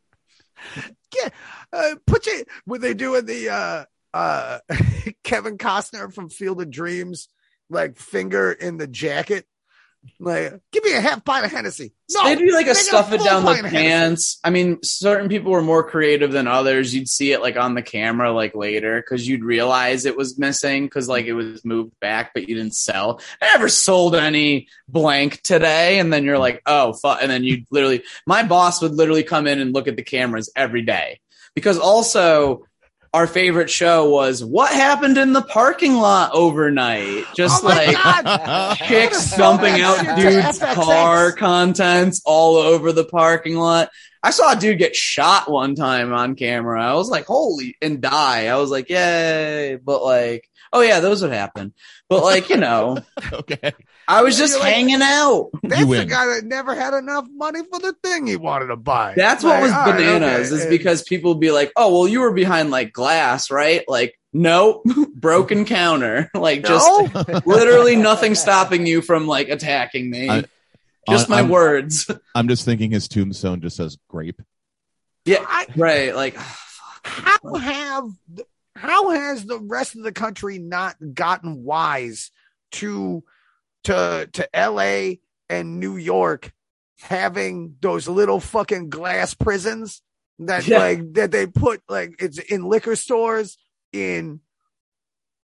Uh, put you when they doing the uh uh Kevin Costner from Field of Dreams like finger in the jacket. Like, give me a half pint of Hennessy. No, They'd be like a stuff it down the pint of Hennessy. pants. I mean, certain people were more creative than others. You'd see it like on the camera like later because you'd realize it was missing because like it was moved back, but you didn't sell. I never sold any blank today, and then you're like, oh fuck, and then you literally, my boss would literally come in and look at the cameras every day because also. Our favorite show was what happened in the parking lot overnight. Just Oh like God. chicks I dumping out that shit to dudes' car contents all over the parking lot. I saw a dude get shot one time on camera. I was like, holy, and die. I was like, yay. But like, oh yeah, those would happen. But like, you know, okay. I was just like- hanging out. That's the guy that never had enough money for the thing he wanted to buy. That's what was all right, bananas okay. is because people would be like, oh, well, you were behind like glass, right? Like, nope, broken counter. Like, just No? literally nothing stopping you from like attacking me. I- just my I'm, words. I'm just thinking his tombstone just says grape. Yeah, I- right. Like, how have how has the rest of the country not gotten wise to to to LA and New York having those little fucking glass prisons that Yeah. like that they put like it's in liquor stores in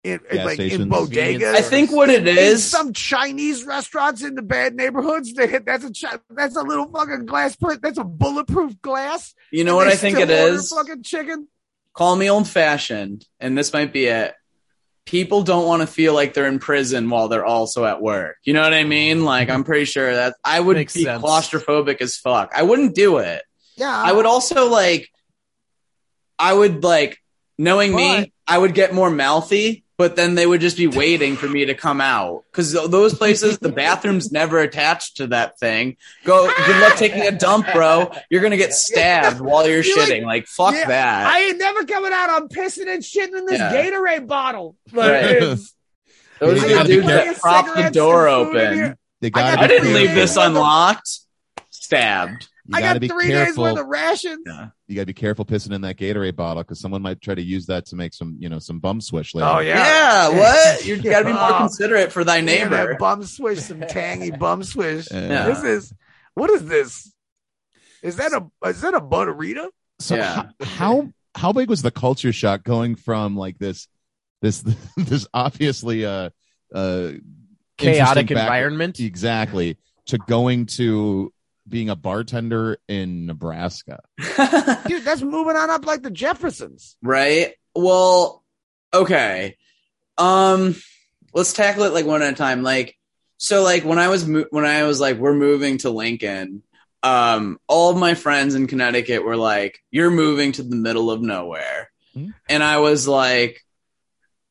in, in, Gas like in stations. bodegas. I think what it is in some Chinese restaurants in the bad neighborhoods. They hit that's a that's a little fucking glass print. That's a bulletproof glass. you know what I think still it order is? Fucking chicken. Call me old fashioned, and this might be it. People don't want to feel like they're in prison while they're also at work. You know what I mean? Like, I'm pretty sure that I would Makes be sense. claustrophobic as fuck. I wouldn't do it. Yeah, I would also like, I would like, knowing But- me, I would get more mouthy, but then they would just be waiting for me to come out. Cause those places, the bathroom's never attached to that thing. Go, good luck taking a dump, bro. You're gonna get stabbed while you're You're shitting. Like, fuck Yeah, that. I ain't never coming out. I'm pissing and shitting in this Yeah. Gatorade bottle. Like, Right. Those I are the dudes plenty that prop the door and food in open. here. They I got. got I didn't leave this unlocked. Stabbed. You I gotta got be three days careful. worth of rations. Yeah. you gotta be careful pissing in that Gatorade bottle because someone might try to use that to make some, you know, some bum swish later. Oh Yeah, yeah. what? You got to be more Oh. considerate for thy Yeah, neighbor. that bum swish, some tangy bum swish. Yeah. This is what is this? Is that a is that a butterita? So Yeah. how, how how big was the culture shock going from like this this this obviously uh uh Chaotic interesting back- environment. exactly to going to being a bartender in Nebraska. Dude, that's moving on up like the Jeffersons. right? Well, okay. Um, let's tackle it like one at a time. Like, so like when I was mo- when I was like we're moving to Lincoln, um, all of my friends in Connecticut were like, "You're moving to the middle of nowhere," Hmm. and I was like,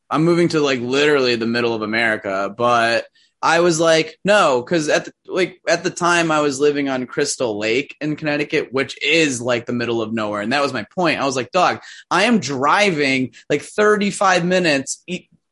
"I'm moving to like literally the middle of America," but. I was like, no, because at the like at the time I was living on Crystal Lake in Connecticut, which is like the middle of nowhere, and that was my point. I was like, dog, I am driving like 35 minutes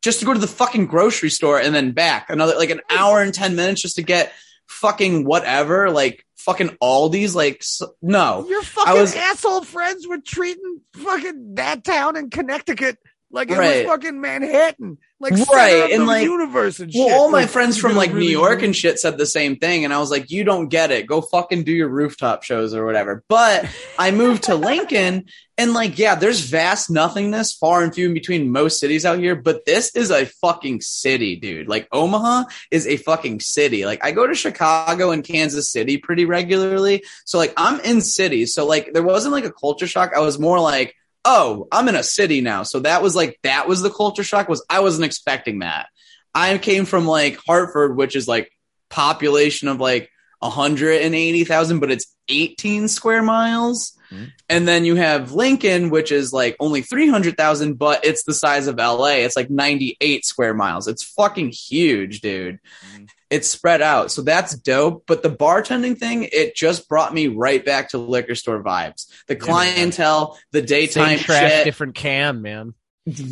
just to go to the fucking grocery store and then back another like an hour and 10 minutes just to get fucking whatever, like fucking Aldi's. Like, s no, Your fucking was- asshole friends were treating fucking that town in Connecticut like it Right. was fucking Manhattan, like Right, and the like- universe and shit. well, all my friends from like New York and shit said the same thing. And I was like, you don't get it. Go fucking do your rooftop shows or whatever. But I moved to Lincoln and like, yeah, there's vast nothingness far and few in between most cities out here. But this is a fucking city, dude. Like Omaha is a fucking city. Like I go to Chicago and Kansas City pretty regularly. So like I'm in cities. So like there wasn't like a culture shock. I was more like, oh, I'm in a city now. So that was like that was the culture shock was I wasn't expecting that. I came from like Hartford, which is like population of like 180,000, but it's 18 square miles. Mhm. And then you have Lincoln, which is like only 300,000, but it's the size of LA. It's like 98 square miles. It's fucking huge, dude. Mhm. It's spread out. So that's dope. But the bartending thing, it just brought me right back to liquor store vibes. The clientele, the daytime Same trash, shit. different can, man.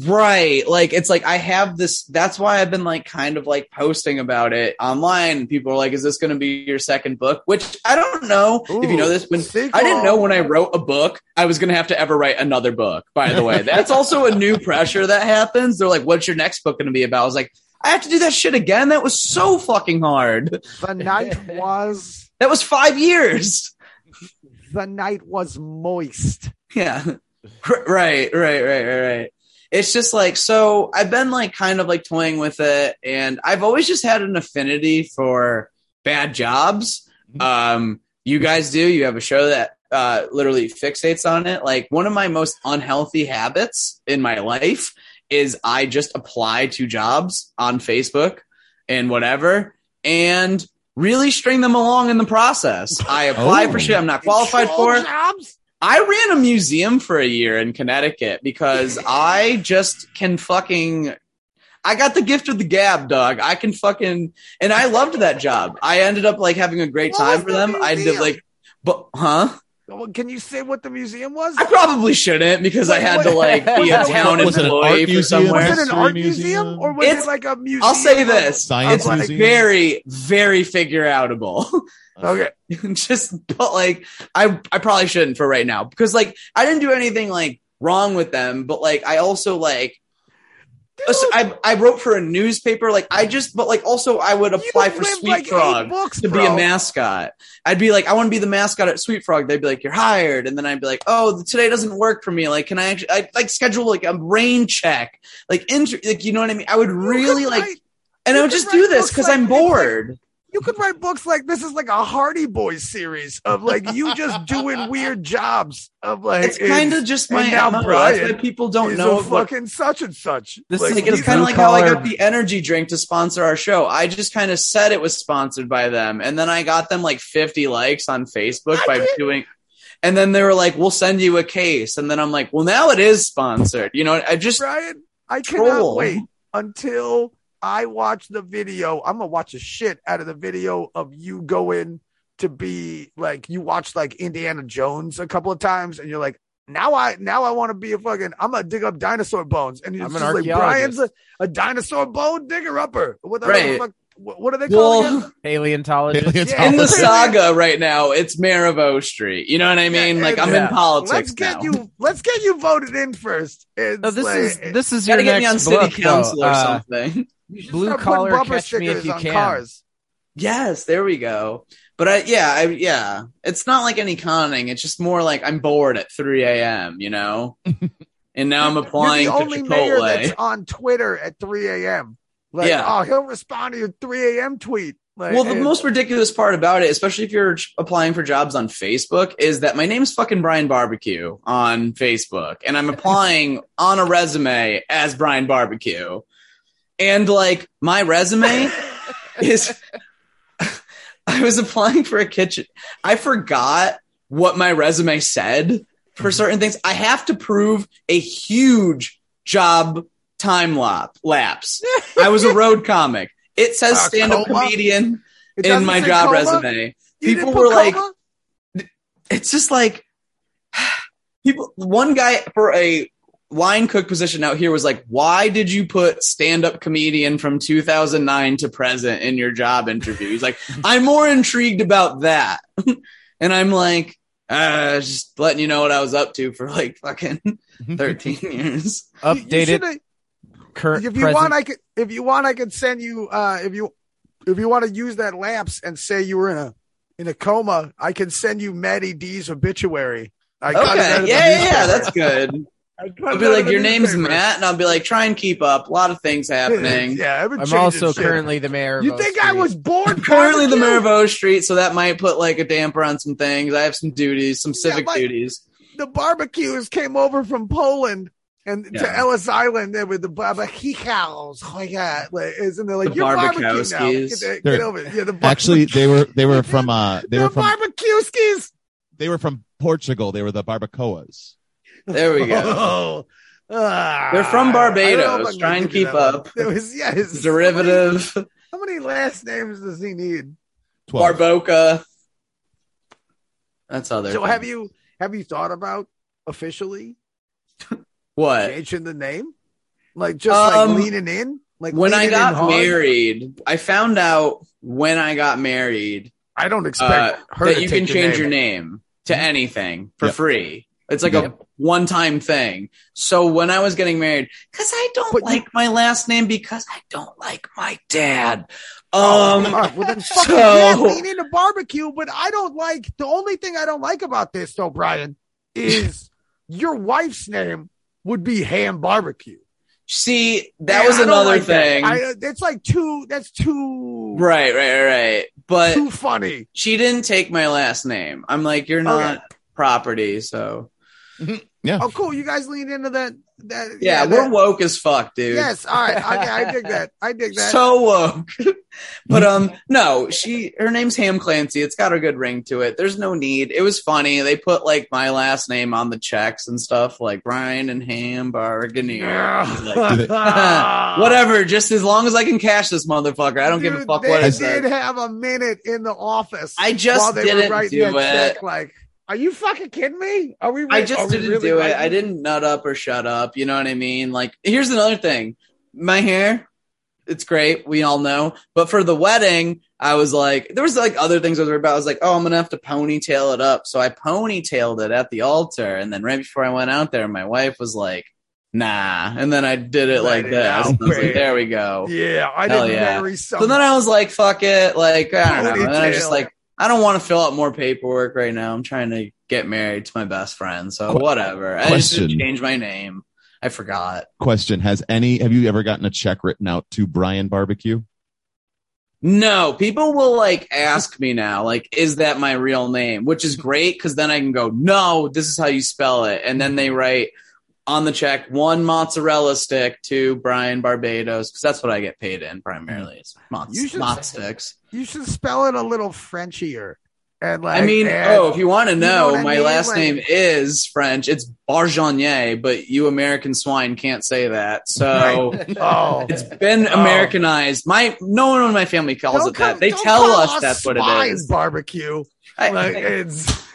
Right. Like it's like I have this that's why I've been like kind of like posting about it online. People are like, is this gonna be your second book? Which I don't know if you know this. When I didn't know when I wrote a book, I was gonna have to ever write another book, by the way. That's also a new pressure that happens. They're like, What's your next book gonna be about? I was like, I have to do that shit again. That was so fucking hard. the night was That was five years. the night was moist. Yeah. Right, right, right, right, right. It's just like so I've been like kind of like toying with it and I've always just had an affinity for bad jobs. Um you guys do, you have a show that uh literally fixates on it. Like one of my most unhealthy habits in my life is I just apply to jobs on Facebook and whatever and really string them along in the process. I apply Oh. for shit oh. I'm not qualified for. jobs. I ran a museum for a year in Connecticut because I just can fucking. I got the gift of the gab, dog. I can fucking, and I loved that job. I ended up like having a great What time for the them. I did museum? like, but huh? Well, Can you say what the museum was? I probably shouldn't because I had to like be a town was it an art employee for museum? somewhere. Was it an art museum? museum, or was It's- it like a museum? I'll say this: Science of, like, museum? very, very figure outable. Okay, just but like I I probably shouldn't for right now because like I didn't do anything like wrong with them, but like I also like listen, Uh, I I wrote for a newspaper like I just but like also I would apply for Sweet like Frog books, to be a mascot. I'd be like I want to be the mascot at Sweet Frog. They'd be like you're hired, and then I'd be like oh today doesn't work for me. Like can I actually I like schedule like a rain check like inter- like you know what I mean? I would really like. write- And I would just do this because like- I'm bored. You could write books like this is like a Hardy Boys series of like you just doing weird jobs of like it's kind of just my now MO. Brian people don't know a what fucking such and such. This Like, is like it's kind of like how I got the energy drink to sponsor our show. I just kind of said it was sponsored by them, and then I got them like 50 likes on Facebook I by did- doing. And then they were like, "We'll send you a case," and then I'm like, "Well, now it is sponsored." You know, I just Brian, I cannot Troll. wait until I watch the video. I'm gonna watch the shit out of the video of you going to be like you watched like Indiana Jones a couple of times, and you're like, now I now I want to be a fucking. I'm gonna dig up dinosaur bones, and you're an just like. Brian's a, a dinosaur bone digger upper. What the Right. fuck? What, what are they calling Well, it? Paleontologist. Paleontologist. in the saga right now, it's mayor of O Street. You know what I mean? Yeah, like I'm yeah. in politics Let's get now. you. Let's get you voted in first. It's No, this like- is this is your Gotta get me on next city book, council though. or Uh, something. you should Blue start putting collar, bumper catch me if you on can. Cars. Yes, there we go. But I, yeah, I, yeah, it's not like any conning. It's just more like I'm bored at 3 a.m. You know, and now I'm applying You're the to only mayor that's on Twitter at 3 a.m. Like, Yeah. oh, he'll respond to your 3 a.m. tweet. Like, Well, the and- most ridiculous part about it, especially if you're applying for jobs on Facebook, is that my name's fucking Brian Barbecue on Facebook, and I'm applying on a resume as Brian Barbecue, and like my resume is. I was applying for a kitchen. I forgot what my resume said for certain things. I have to prove a huge job time lap lapse. I was a road comic. It says Uh, stand up comedian in my job coma? resume. You people were like- coma? It's just like people. One guy for a line cook position out here was like, "Why did you put stand up comedian from 2009 to present in your job interview?" He's like, "I'm more intrigued about that," and I'm like, uh, "Just letting you know what I was up to for like fucking 13 years." You- you Updated current if you present. want, I could. If you want, I could send you. Uh, if you if you want to use that lapse and say you were in a in a coma, I can send you Maddie D's obituary. I cut it Okay, of yeah, yeah, yeah, that's good. I cut I'll be like, "Your name's newspaper." Matt," and I'll be like, "Try and keep up. A lot of things happening." yeah, I've been I'm also shit. currently the mayor. Of You Oak think I was born currently the barbecue? mayor of O Street, so that might put like a damper on some things. I have some duties, some civic but- duties. the barbecues came over from Poland and to Ellis Island there with the barbecues. Oh yeah, like, isn't there like The you're barbecue now? Barbekowskis. Get, get over it. Yeah, the Actually, they were they were from uh they the were from barbecueskis. they were from Portugal. They were the barbacoas. There we go. Oh. Ah, They're from I don't know if Barbados. Try and keep up. There was yeah, his Derivative, How many, how many last names does he need? Twelve. Barboca. That's how they're. So from. have you have you thought about officially what? changing the name? Like just Um, like leaning in? Like When I got married, I found out when I got married I don't expect uh, her that to you take can change your name. name to anything for Yep. free. It's like Yep. a one time thing. So when I was getting married, because I don't But you- like my last name because I don't like my dad. Oh, Um, right, well then fucking so- yeah, lean into barbecue. But I don't like the only thing I don't like about this though, Brian, is your wife's name would be ham barbecue. see, that And was another like that. thing. I, it's like too. That's too right, right, right. But too funny. she didn't take my last name. I'm like, you're not property, so Yeah. Oh, cool. You guys lean into that. That yeah, that- we're woke as fuck, dude. Yes. All right. Okay, I dig that. I dig that. so woke. but um, no, she her name's Ham Clancy. It's got a good ring to it. There's no need. It was funny. They put like my last name on the checks and stuff, like Brian and Ham Barganier. Like, Whatever, just as long as I can cash this motherfucker. I don't give a fuck they what it did have a minute in the office. I just while they didn't were writing do that it. check. Like, are you fucking kidding me? Are we? I just didn't really do it. I didn't nut up or shut up. You know what I mean? Like, here's another thing. My hair, it's great. We all know. But for the wedding, I was like, there was like other things I was worried about. I was like, oh, I'm going to have to ponytail it up. So I ponytailed it at the altar. And then right before I went out there, my wife was like, nah. And then I did it Let like it this. out, I was like, there we go. Yeah, I Hell didn't yeah. marry some. So then I was like, fuck it. Like, I don't know. And then I was just like, I don't want to fill out more paperwork right now. I'm trying to get married to my best friend. So Qu- whatever. I just question. didn't change my name. I forgot. Question: Has any have you ever gotten a check written out to Brian Barbecue? No, people will like ask me now, like, is that my real name? Which is great because then I can go, no, this is how you spell it. And then they write on the check one mozzarella stick to Brian Barbados because that's what I get paid in primarily. It's mozz, mozz sticks. You should spell it a little Frenchier. And like, I mean, add- oh, if you want to know know, my mean? last Like- name is French. It's Barjanier, but you American swine can't say that. So oh, it's been Oh. Americanized. My no one in my family calls Don't it that. They tell call us that's what it is. Barbecue. I- Like, it's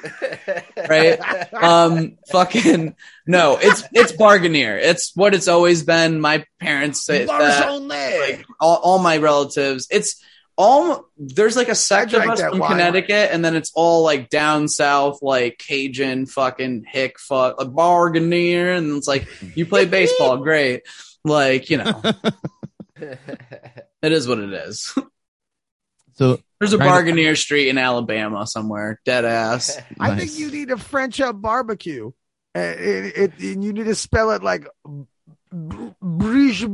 right? Um, fucking no, it's it's bargainier. It's what it's always been. My parents say that. Like all, all my relatives, it's all there's like a sect of us that from wine. Connecticut, and then it's all like down south, like Cajun, fucking hick, fuck, a bargainer, and it's like you play baseball, great, like you know, it is what it is. So There's a Trying to- bargainer street in Alabama somewhere, dead ass. I Nice. think you need a French up barbecue. Uh, it, it, and you need to spell it like br- Bruges.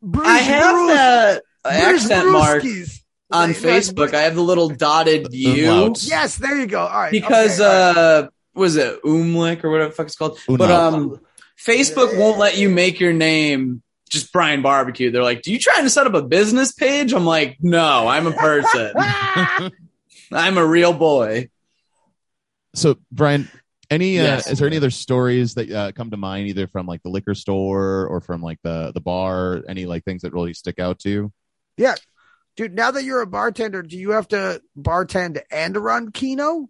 Bruges I have that Bruges accent mark Brewskis. On Like- Facebook. I have the little dotted U Yes, there you go. All right. because okay, all right. uh, was it umlaut or whatever the fuck it's called? But um, Facebook won't let you make your name just Brian Barbecue. They're like, "Do you trying to set up a business page?" I'm like, "No, I'm a person. I'm a real boy." So, Brian, any uh, Yes. is there any other stories that uh, come to mind, either from like the liquor store or from like the the bar? Any like things that really stick out to you? Dude, now that you're a bartender, do you have to bartend and run Keno?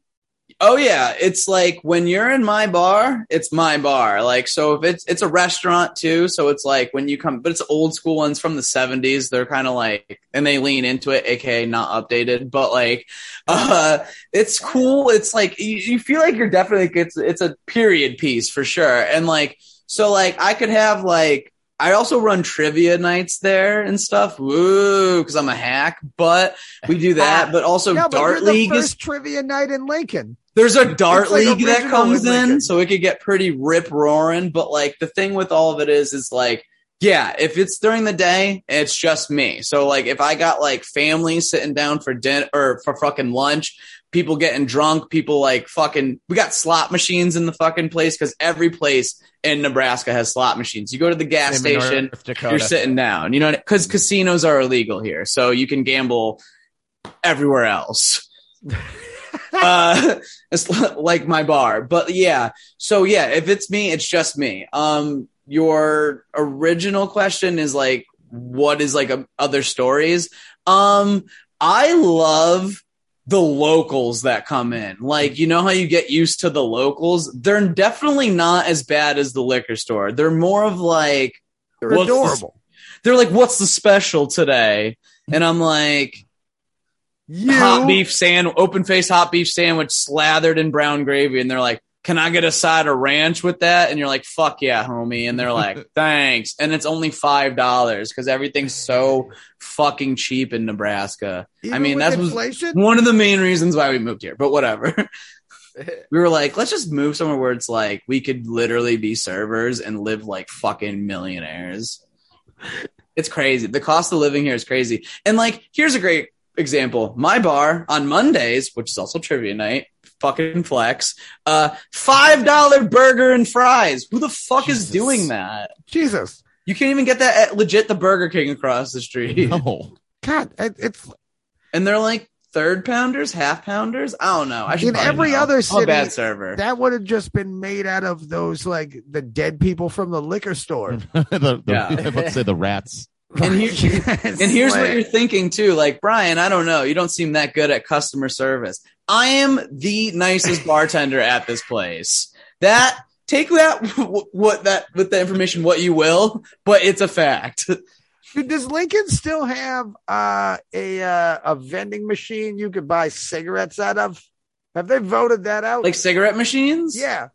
Oh yeah, it's like when you're in my bar, it's my bar. Like so if it's it's a restaurant too, so it's like when you come but it's old school ones from the 70s, they're kind of like and they lean into it aka not updated, but like uh it's cool. It's like you, you feel like you're definitely it's it's a period piece for sure. And like so like I could have like I also run trivia nights there and stuff. Woo, because I'm a hack. But we do that. But also Dart the League is trivia night in Lincoln. there's a dart like league that comes in in, so it could get pretty rip roaring. But like the thing with all of it is, is like, yeah, if it's during the day, it's just me. So like if I got like family sitting down for dinner or for fucking lunch, people getting drunk, people like fucking, we got slot machines in the fucking place because every place in Nebraska has slot machines. You go to the gas Same station, you're sitting down. You know, because casinos are illegal here, so you can gamble everywhere else. uh, it's like my bar, but yeah. So yeah, if it's me, it's just me. Um, your original question is like, what is like a, other stories? Um, I love the locals that come in. Like, you know how you get used to the locals? They're definitely not as bad as the liquor store. They're more of like, They're What's the- adorable. they're like, what's the special today? And I'm like, You hot beef sand, open face hot beef sandwich slathered in brown gravy. And they're like, can I get a side of ranch with that? And you're like, fuck yeah, homie. And they're like, thanks. And it's only $5 because everything's so fucking cheap in Nebraska. even I mean, that's one of the main reasons why we moved here, but whatever. we were like, let's just move somewhere where it's like we could literally be servers and live like fucking millionaires. It's crazy. The cost of living here is crazy. And like, here's a great example. My bar on Mondays, which is also trivia night, fucking flex, uh, $5 burger and fries. Who the fuck Jesus. is doing that? Jesus, You can't even get that at legit the Burger King across the street. No. God, it, it's and they're like third pounders, half pounders. I don't know. I should In every know. other I'm a city, bad server. that would have just been made out of those like the dead people from the liquor store. the, the, Yeah. I was about to say the rats. And here- and here's what you're thinking too. Like Brian, I don't know. You don't seem that good at customer service. I am the nicest bartender at this place. That take that what that with the information what you will, but it's a fact. Dude, does Lincoln still have uh, a uh, a vending machine you could buy cigarettes out of? Have they voted that out? Like cigarette machines? yeah,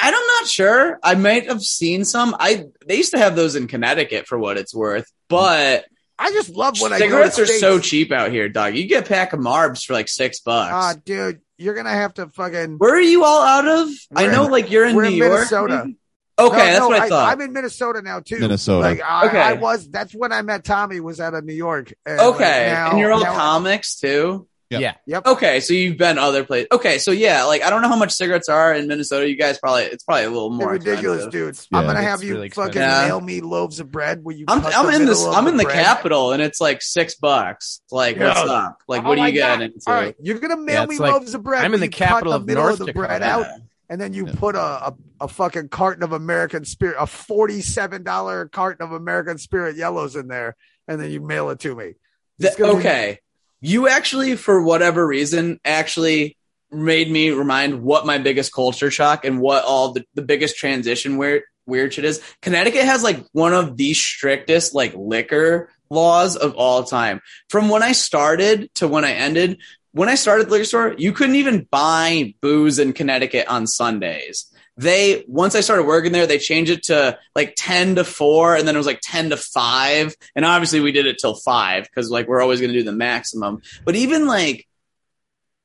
I'm not sure. I might have seen some. I they used to have those in Connecticut for what it's worth, but I just love when cigarettes I are go so cheap out here, dog. You get a pack of Marbs for like six bucks. Ah, dude, you're gonna have to fucking. Where are you all out of? I We're know, in- like you're in we're New in York. Minnesota. maybe? Okay, No, that's no, what I, thought. I'm in Minnesota now too. Minnesota. Like I, Okay. I was. That's when I met Tommy. Was out of New York. And, okay, like, now- and you're all now- comics too. Yep. Yeah. Yep. Okay, so you've been other places. Okay, so yeah, like I don't know how much cigarettes are in Minnesota. You guys probably it's probably a little They're more ridiculous, expensive. dudes. Yeah. I'm gonna have you really fucking expensive. mail me loaves of bread. Will you? I'm, I'm the in this. I'm in the bread? capital, and it's like six bucks. Like, Yeah. what's up? Like, Oh what are you God. getting into? All right, you're gonna mail Yeah, me like- loaves of bread. I'm in the you cut capital the of middle North of the Dakota. bread out, and then you Yeah. put a, a a fucking carton of American Spirit, a forty-seven dollar carton of American Spirit yellows in there, and then you mail it to me. The- It's be- okay. You actually, for whatever reason, actually made me remind what my biggest culture shock and what all the, the biggest transition weird weird shit is. Connecticut has like one of the strictest like liquor laws of all time. From when I started to when I ended, when I started the liquor store, you couldn't even buy booze in Connecticut on Sundays. They once I started working there, they changed it to like ten to four, and then it was like ten to five. And obviously, we did it till five because like we're always going to do the maximum. But even like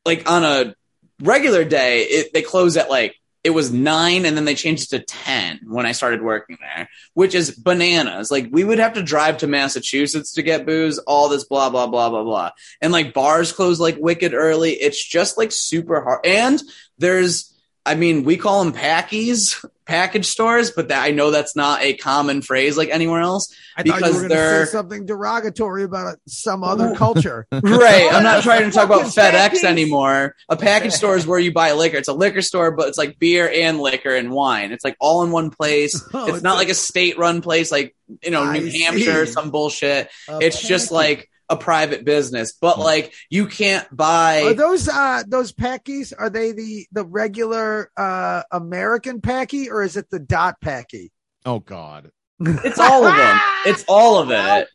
like on a regular day, it, they close at like it was nine, and then they changed it to ten when I started working there, which is bananas. Like we would have to drive to Massachusetts to get booze, all this blah blah blah blah blah, and like bars close like wicked early. It's just like super hard, and there's. I mean, we call them packies, package stores, but that, I know that's not a common phrase like anywhere else. I Because were going to they're- something derogatory about uh, some other culture. Right. I'm not trying to talk about FedEx packies. anymore. A package store is where you buy liquor. It's a liquor store, but it's like beer and liquor and wine. It's like all in one place. Oh, it's it's not a- like a state run place like, you know, I New Hampshire, see. some bullshit. A It's just like a private business, but like you can't Are buy. those uh those packies? Are they the the regular uh American packy or is it the dot packy? Oh God. It's all of them. It's all of it.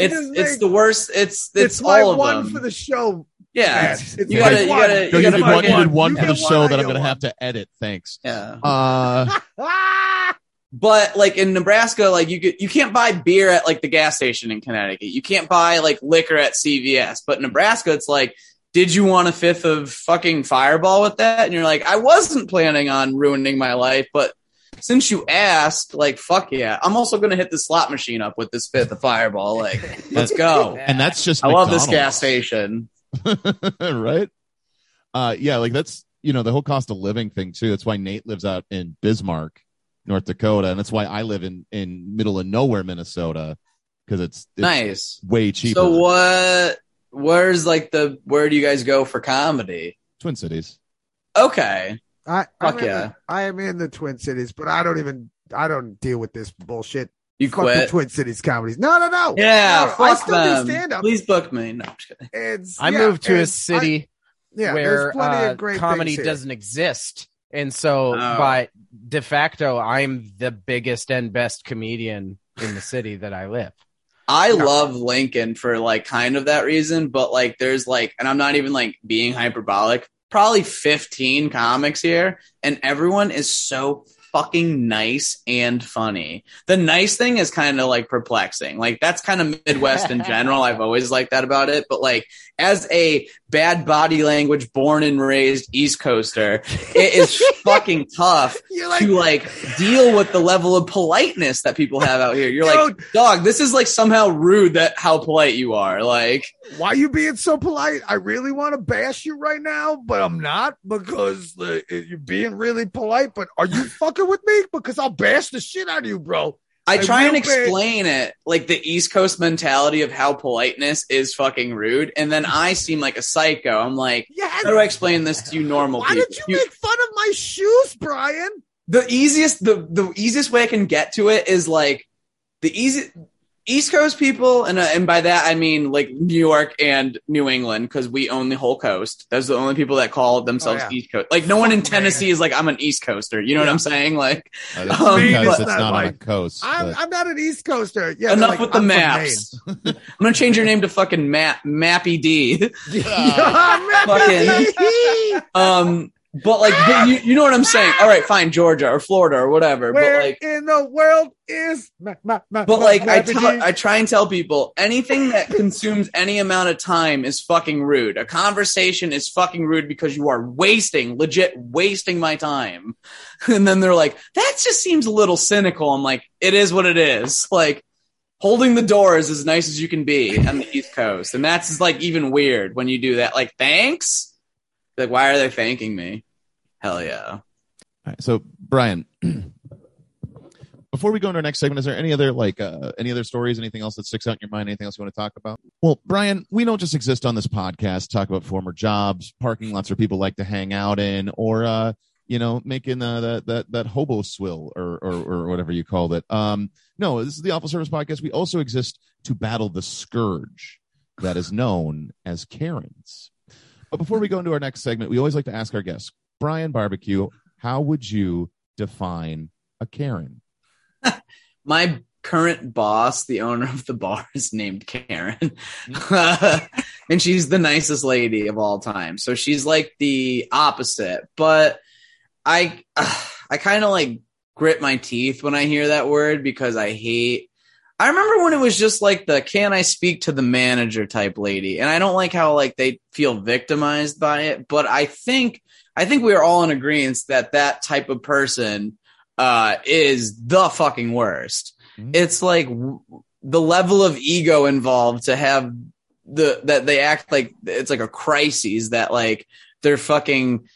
It's just it's the worst. It's it's, it's my all of one them. for the show. yeah. It's- it's You gotta- you gotta- No, you you, gotta did one, you did one You for the get show one, that I I'm gonna one. have to edit. Thanks. Yeah. Uh! But like in Nebraska, like you get, you can't buy beer at like the gas station in Connecticut. You can't buy like liquor at CVS. But Nebraska, it's like, did you want a fifth of fucking Fireball with that? And you're like, I wasn't planning on ruining my life, but since you asked, like, fuck yeah, I'm also gonna hit the slot machine up with this fifth of Fireball. Like, let's go. and that's just I love this gas station. right? Uh, yeah, like that's you know the whole cost of living thing too. That's why Nate lives out in Bismarck, North Dakota, and that's why I live in in middle of nowhere, Minnesota, because it's, it's Nice. way cheaper. So what? Where's like the? Where do you guys go for comedy? Twin Cities. Okay. I, Fuck I'm in yeah. the- I am in the Twin Cities, but I don't even I don't deal with this bullshit. You Fuck the quit. Twin Cities comedies. No, no, no. Yeah, No, fuck I still them. do stand up. Please book me. No, I'm just kidding. It's, I yeah, moved to a city I- yeah, where there's plenty uh, of great comedy doesn't exist. And so, Oh. by de facto, I'm the biggest and best comedian in the city that I live. I No. love Lincoln for like kind of that reason, but like there's like, and I'm not even like being hyperbolic, probably 15 comics here, and everyone is so fucking nice and funny. The nice thing is kind of like perplexing. Like that's kind of Midwest in general. I've always liked that about it. But like as a bad body language, born and raised East Coaster, it is fucking tough like, to like deal with the level of politeness that people have out here. You're like, dog, this is like somehow rude that how polite you are. Like, why you being so polite? I really want to bash you right now, but I'm not because uh, you're being really polite. But are you fucking with me? Because I'll bash the shit out of you, bro. I try and explain it, like the East Coast mentality of how politeness is fucking rude, and then I seem like a psycho. I'm like, Yeah. how do I explain this to you normal Why people? did you, make fun of my shoes, Brian? the easiest the the easiest way I can get to it is like the easy East Coast people, and uh, and by that I mean like New York and New England because we own the whole coast. Those are the only people that call themselves Oh, yeah. East Coast. Like no one in Tennessee is like I'm an East Coaster. You know what I'm saying? Like Uh, that's Um, because it's not on a coast. I'm, but- I'm not an East Coaster. Yeah, enough like, with the I'm maps. I'm gonna change your name to fucking Map Mappy D. Maine. Fucking- um, but like but you you know what I'm saying? All right, fine, Georgia or Florida or whatever. Where but like in the world is? Ma- ma- ma- But like I tell? I try and tell people anything that consumes any amount of time is fucking rude. A conversation is fucking rude because you are wasting, legit wasting my time. And then they're like, that just seems a little cynical. I'm like, it is what it is. Like holding the door is as nice as you can be on the East Coast. And that's like even weird when you do that. Like, thanks. Like, why are they thanking me? Hell yeah. All right, so Brian, before we go into our next segment, is there any other like uh, any other stories, anything else that sticks out in your mind, anything else you want to talk about? Well, Brian, we don't just exist on this podcast, talk about former jobs, parking lots where people like to hang out in, or uh, you know, making uh, that that that hobo swill or, or or whatever you called it. Um, no, this is the Awful Service Podcast. We also exist to battle the scourge that is known as Karens. But before we go into our next segment, we always like to ask our guests, Brian Barbecue, how would you define a Karen? my current boss, the owner of the bar, is named Karen, and she's the nicest lady of all time. So she's like the opposite. But I, I kind of like grit my teeth when I hear that word because I hate. I remember when it was just like the "Can I speak to the manager?" type lady, and I don't like how like they feel victimized by it. But I think I think we are all in agreement that that type of person uh, is the fucking worst. Mhm. It's like w- the level of ego involved to have the that they act like it's like a crisis that like they're fucking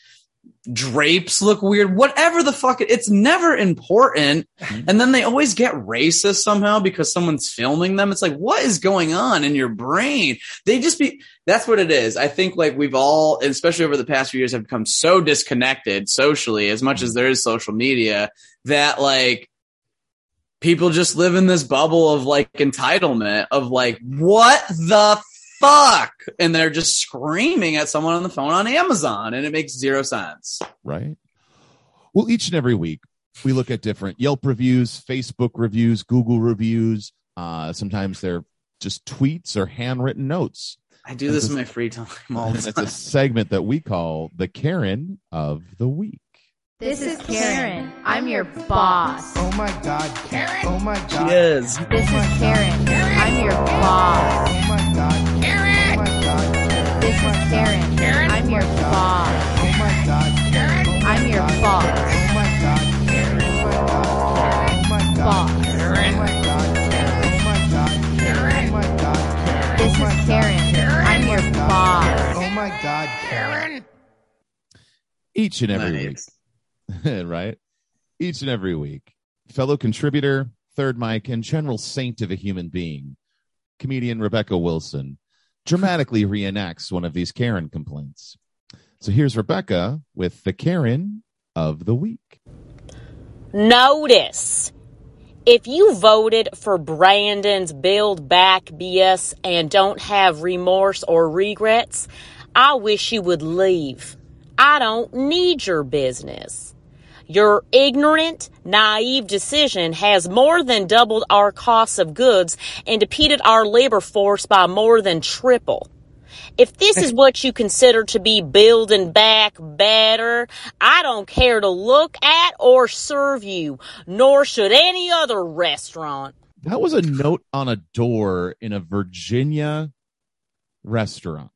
drapes look weird whatever the fuck it, it's never important. Mhm. and then they always get racist somehow because someone's filming them. It's like what is going on in your brain? They just be that's what it is. I think like we've all especially over the past few years have become so disconnected socially as much as there is social media that like people just live in this bubble of like entitlement of like what the fuck and they're just screaming at someone on the phone on amazon and it makes zero sense right? Well, each and every week we look at different Yelp reviews, Facebook reviews, Google reviews. Uh, sometimes they're just tweets or handwritten notes. i do this in my free time all And the it's a segment that we call the Karen of the week. This is Karen. I'm your boss. Oh my god, Karen. Oh my God. she god. is This is Karen. I'm your boss. God. This is Karen. I'm your boss. Oh my god, Karen. Oh I'm your god. boss. Oh my god, Karen. Oh my god. Oh my god. Boss. Oh my god, Karen. Oh my god, Karen. Oh my god, This is oh Karen. I'm your boss. Oh my god, Karen. Each and every Nice. week, right? Each and every week, fellow contributor, third mic, and general saint of a human being, comedian Rebecca Wilson, dramatically reenacts one of these Karen complaints. So here's Rebecca with the Karen of the week. Notice if you voted for Brandon's Build Back BS and don't have remorse or regrets, I wish you would leave. I don't need your business. Your ignorant, naive decision has more than doubled our costs of goods and depleted our labor force by more than triple. If this is what you consider to be building back better, I don't care to look at or serve you, nor should any other restaurant. That was a note on a door in a Virginia restaurant.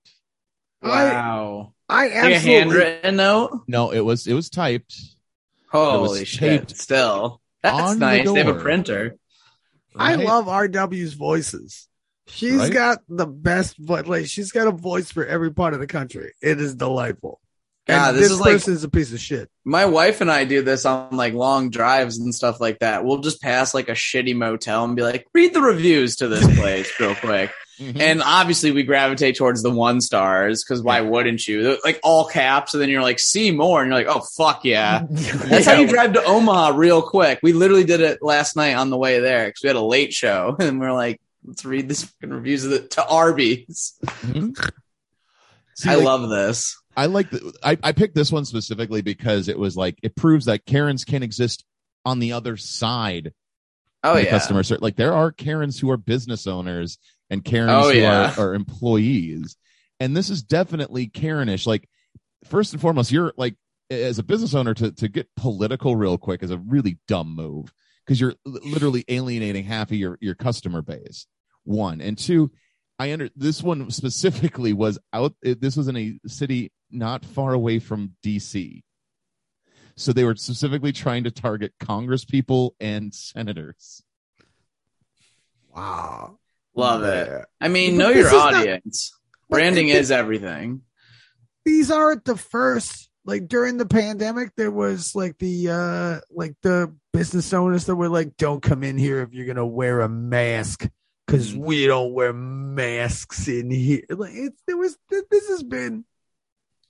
wow I like a absolutely handwritten note No, it was it was typed. Holy shit still that's on the nice they have a door. printer I love RW's voices. She's Right? got the best voice. Like she's got a voice for every part of the country. It is delightful. God, and this this, is like- is a piece of shit. my wife and I do this on like long drives and stuff like that. We'll just pass like a shitty motel and be like, read the reviews to this place real quick. Mhm. And obviously we gravitate towards the one stars because why wouldn't you? Like all caps, and then you're like, see more, and you're like, oh fuck yeah. That's how you drive to Omaha real quick. We literally did it last night on the way there because we had a late show, and we're like, let's read this fucking reviews of the, to Arby's. Mhm. See, I like, love this. I like the, I, I picked this one specifically because it was like it proves that Karens can exist on the other side Oh yeah, customer service. Like there are Karens who are business owners and Karens Oh, who are, are employees. And this is definitely Karenish. Like first and foremost, you're like as a business owner to to get political real quick is a really dumb move because you're literally alienating half of your your customer base. One and two, I under this one specifically was out. This was in a city not far away from DC. So they were specifically trying to target Congress people and senators. Wow. Love it. Yeah. I mean, know your not- audience. But Branding is everything. These aren't the first. Like during the pandemic, there was like the uh like the business owners that were like, "Don't come in here if you're gonna wear a mask." Because Mhm. we don't wear masks in here. Like it's there was this has been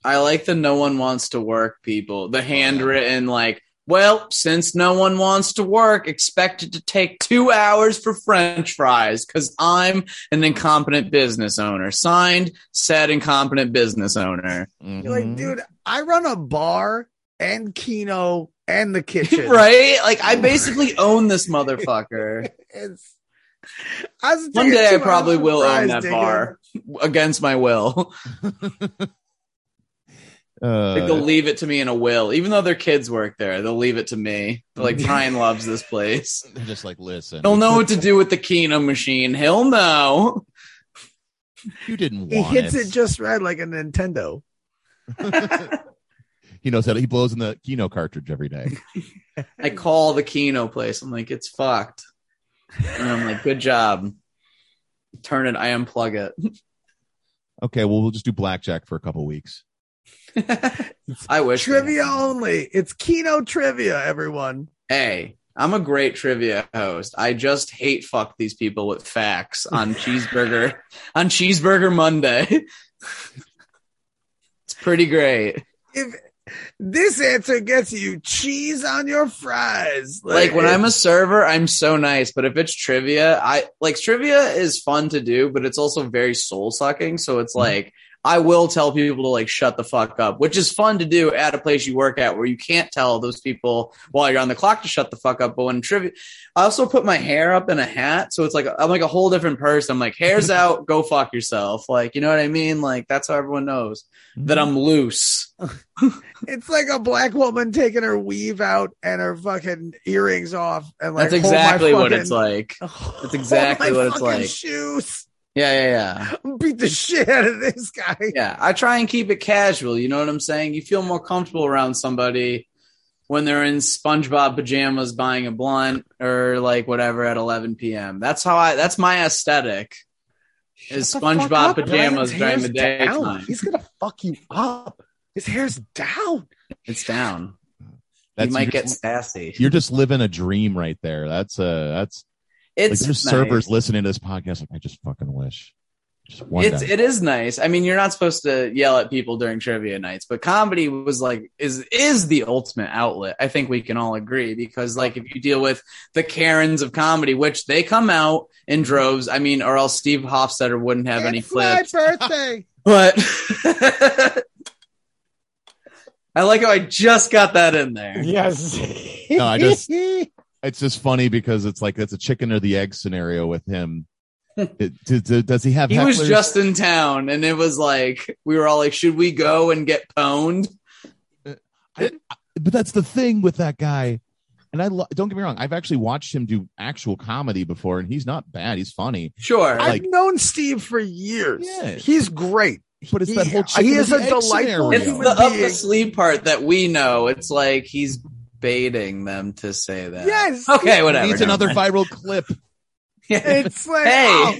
I like the no one wants to work people. The handwritten like, well, since no one wants to work, expect it to take two hours for French fries because I'm an incompetent business owner. Signed, said incompetent business owner. You're like, dude, I run a bar and Keno and the kitchen. right? Like I basically own this motherfucker. It's. One day I probably will own that Diggin. bar against my will. Uh, Like they'll leave it to me in a will, even though their kids work there. They'll leave it to me. They're like Brian loves this place. they're just like, listen, He'll know what to do with the Keno machine. He'll know. you didn't He hits it just right like a Nintendo. he knows how to, he blows in the Keno cartridge every day. I call the Keno place. I'm like, it's fucked. And I'm like, good job. Turn it. I unplug it. Okay, well, we'll just do blackjack for a couple weeks. I wish. Trivia only. It's Keno trivia, everyone. Hey, I'm a great trivia host. I just hate fuck these people with facts on cheeseburger on cheeseburger Monday. it's pretty great. If this answer gets you cheese on your fries, Like when I'm a server, I'm so nice, but if it's trivia, I like trivia is fun to do, but it's also very soul sucking. So it's mm-hmm. like I will tell people to like shut the fuck up, which is fun to do at a place you work at where you can't tell those people while you're on the clock to shut the fuck up. But when trivia, I also put my hair up in a hat, so it's like I'm like a whole different person. I'm like hair's out, go fuck yourself. Like you know what I mean? Like that's how everyone knows mm-hmm. that I'm loose. it's like a black woman taking her weave out and her fucking earrings off, and like That's exactly what it's like. That's exactly what it's like. Shoes. Yeah, yeah, yeah. Beat the shit out of this guy. Yeah, I try and keep it casual. You know what I'm saying? You feel more comfortable around somebody when they're in SpongeBob pajamas buying a blunt or like whatever at 11 p.m. That's how I. That's my aesthetic. Is Shut the fuck SpongeBob pajamas Brian's during the hair's down. daytime? He's gonna fuck you up. His hair's down. It's down. That's you might get just- sassy. You're just living a dream right there. That's a that's like It's there's nice. servers listening to this podcast. Like, I just fucking wish. Just It's day. it is nice. I mean, you're not supposed to yell at people during trivia nights, but comedy was like is is the ultimate outlet. I think we can all agree because like if you deal with the Karens of comedy, which they come out in droves. I mean, or else Steve Hofstetter wouldn't have any it's my birthday. But I like how I just got that in there. yes. No, I just- it's just funny because it's like it's a chicken or the egg scenario with him. It, do- do- does he have? He was just in town, and it was like we were all like, "Should we go and get pwned?" Uh, but that's the thing with that guy. And I lo- don't get me wrong. I've actually watched him do actual comedy before, and he's not bad. He's funny. Sure, I've known Steve for years. Yeah. He's great. But it's He- that whole chicken he or is the a egg delightful scenario. It's human the up being. the sleeve part that we know. It's like he's baiting them to say that. Yes. Okay, whatever. Needs another mind. viral clip. It's like hey, oh,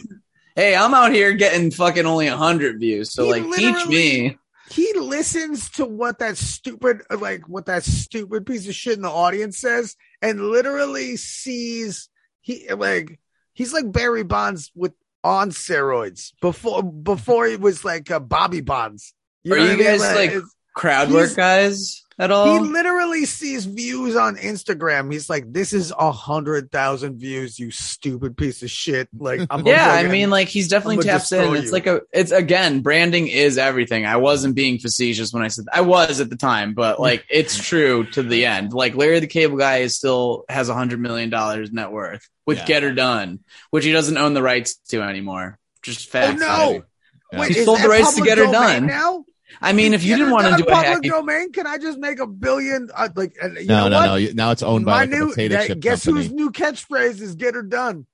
hey, I'm out here getting fucking only hundred views. So He like, teach me. he listens to what that stupid like what that stupid piece of shit in the audience says and literally sees he like he's like Barry Bonds with on steroids before before he was like uh, Bobby Bonds. Are you I mean? guys, like, it's- Crowd work guys at all. he literally sees views on Instagram. He's like, "This is a hundred thousand views, you stupid piece of shit!" Like, I'm yeah, I mean, like he's definitely I'm taps in. It's you. like a, it's again, branding is everything. I wasn't being facetious when I said I was at the time, but like it's true to the end. Like Larry the Cable Guy is still has a hundred million dollars net worth with Yeah. Get Her Done, which he doesn't own the rights to anymore. Just oh, facts. no! Yeah. Wait, He sold the rights to get her done. now. I mean, if you didn't want to do a public hacky, domain, can I just make a billion? Uh, like, uh, you No, know no, what? no. You- Now it's owned by My like, a new potato that- chip guess company. whose new catchphrase is "Get her done."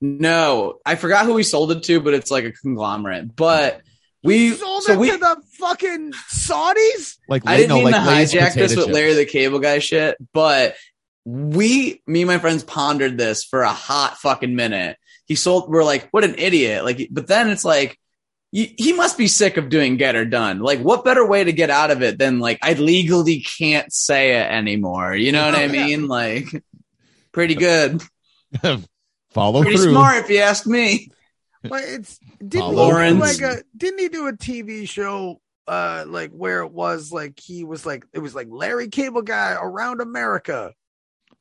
no, I forgot who we sold it to, but it's like a conglomerate. But we You sold so it we to the fucking Saudis. Like I didn't no, mean like to Lay's hijack this potato with chips. Larry the Cable Guy shit, but we, me and my friends pondered this for a hot fucking minute. He sold, we're like, what an idiot. Like, but then it's like, you, he must be sick of doing get or done. Like, what better way to get out of it than like, I legally can't say it anymore. You know what I mean? Like, pretty good. Follow Pretty through. smart if you ask me. But it's didn't Paul he do Lawrence. like a didn't he do a TV show uh like where it was like he was like it was like Larry Cable Guy around America.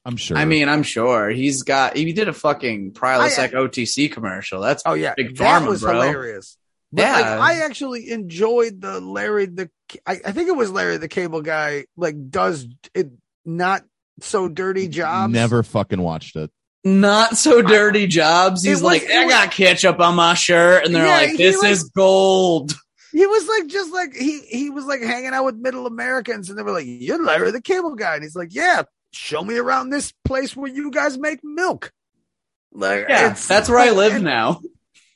I'm sure. I mean, I'm sure he's got, he did a fucking Prilosec I- OTC commercial. That's Oh yeah, Big that Pharma, was bro. hilarious. But like, Yeah. I actually enjoyed the Larry the I, I think it was Larry the Cable Guy like does it not so dirty jobs. never fucking watched it. not so dirty jobs. He's was- like, I was- got ketchup on my shirt, and they're Yeah, like, he this like- is gold. He was like just like he he was like hanging out with middle Americans and they were like, You're Larry the Cable Guy. And he's like, Yeah, show me around this place where you guys make milk. Like Yeah, that's where I live and, now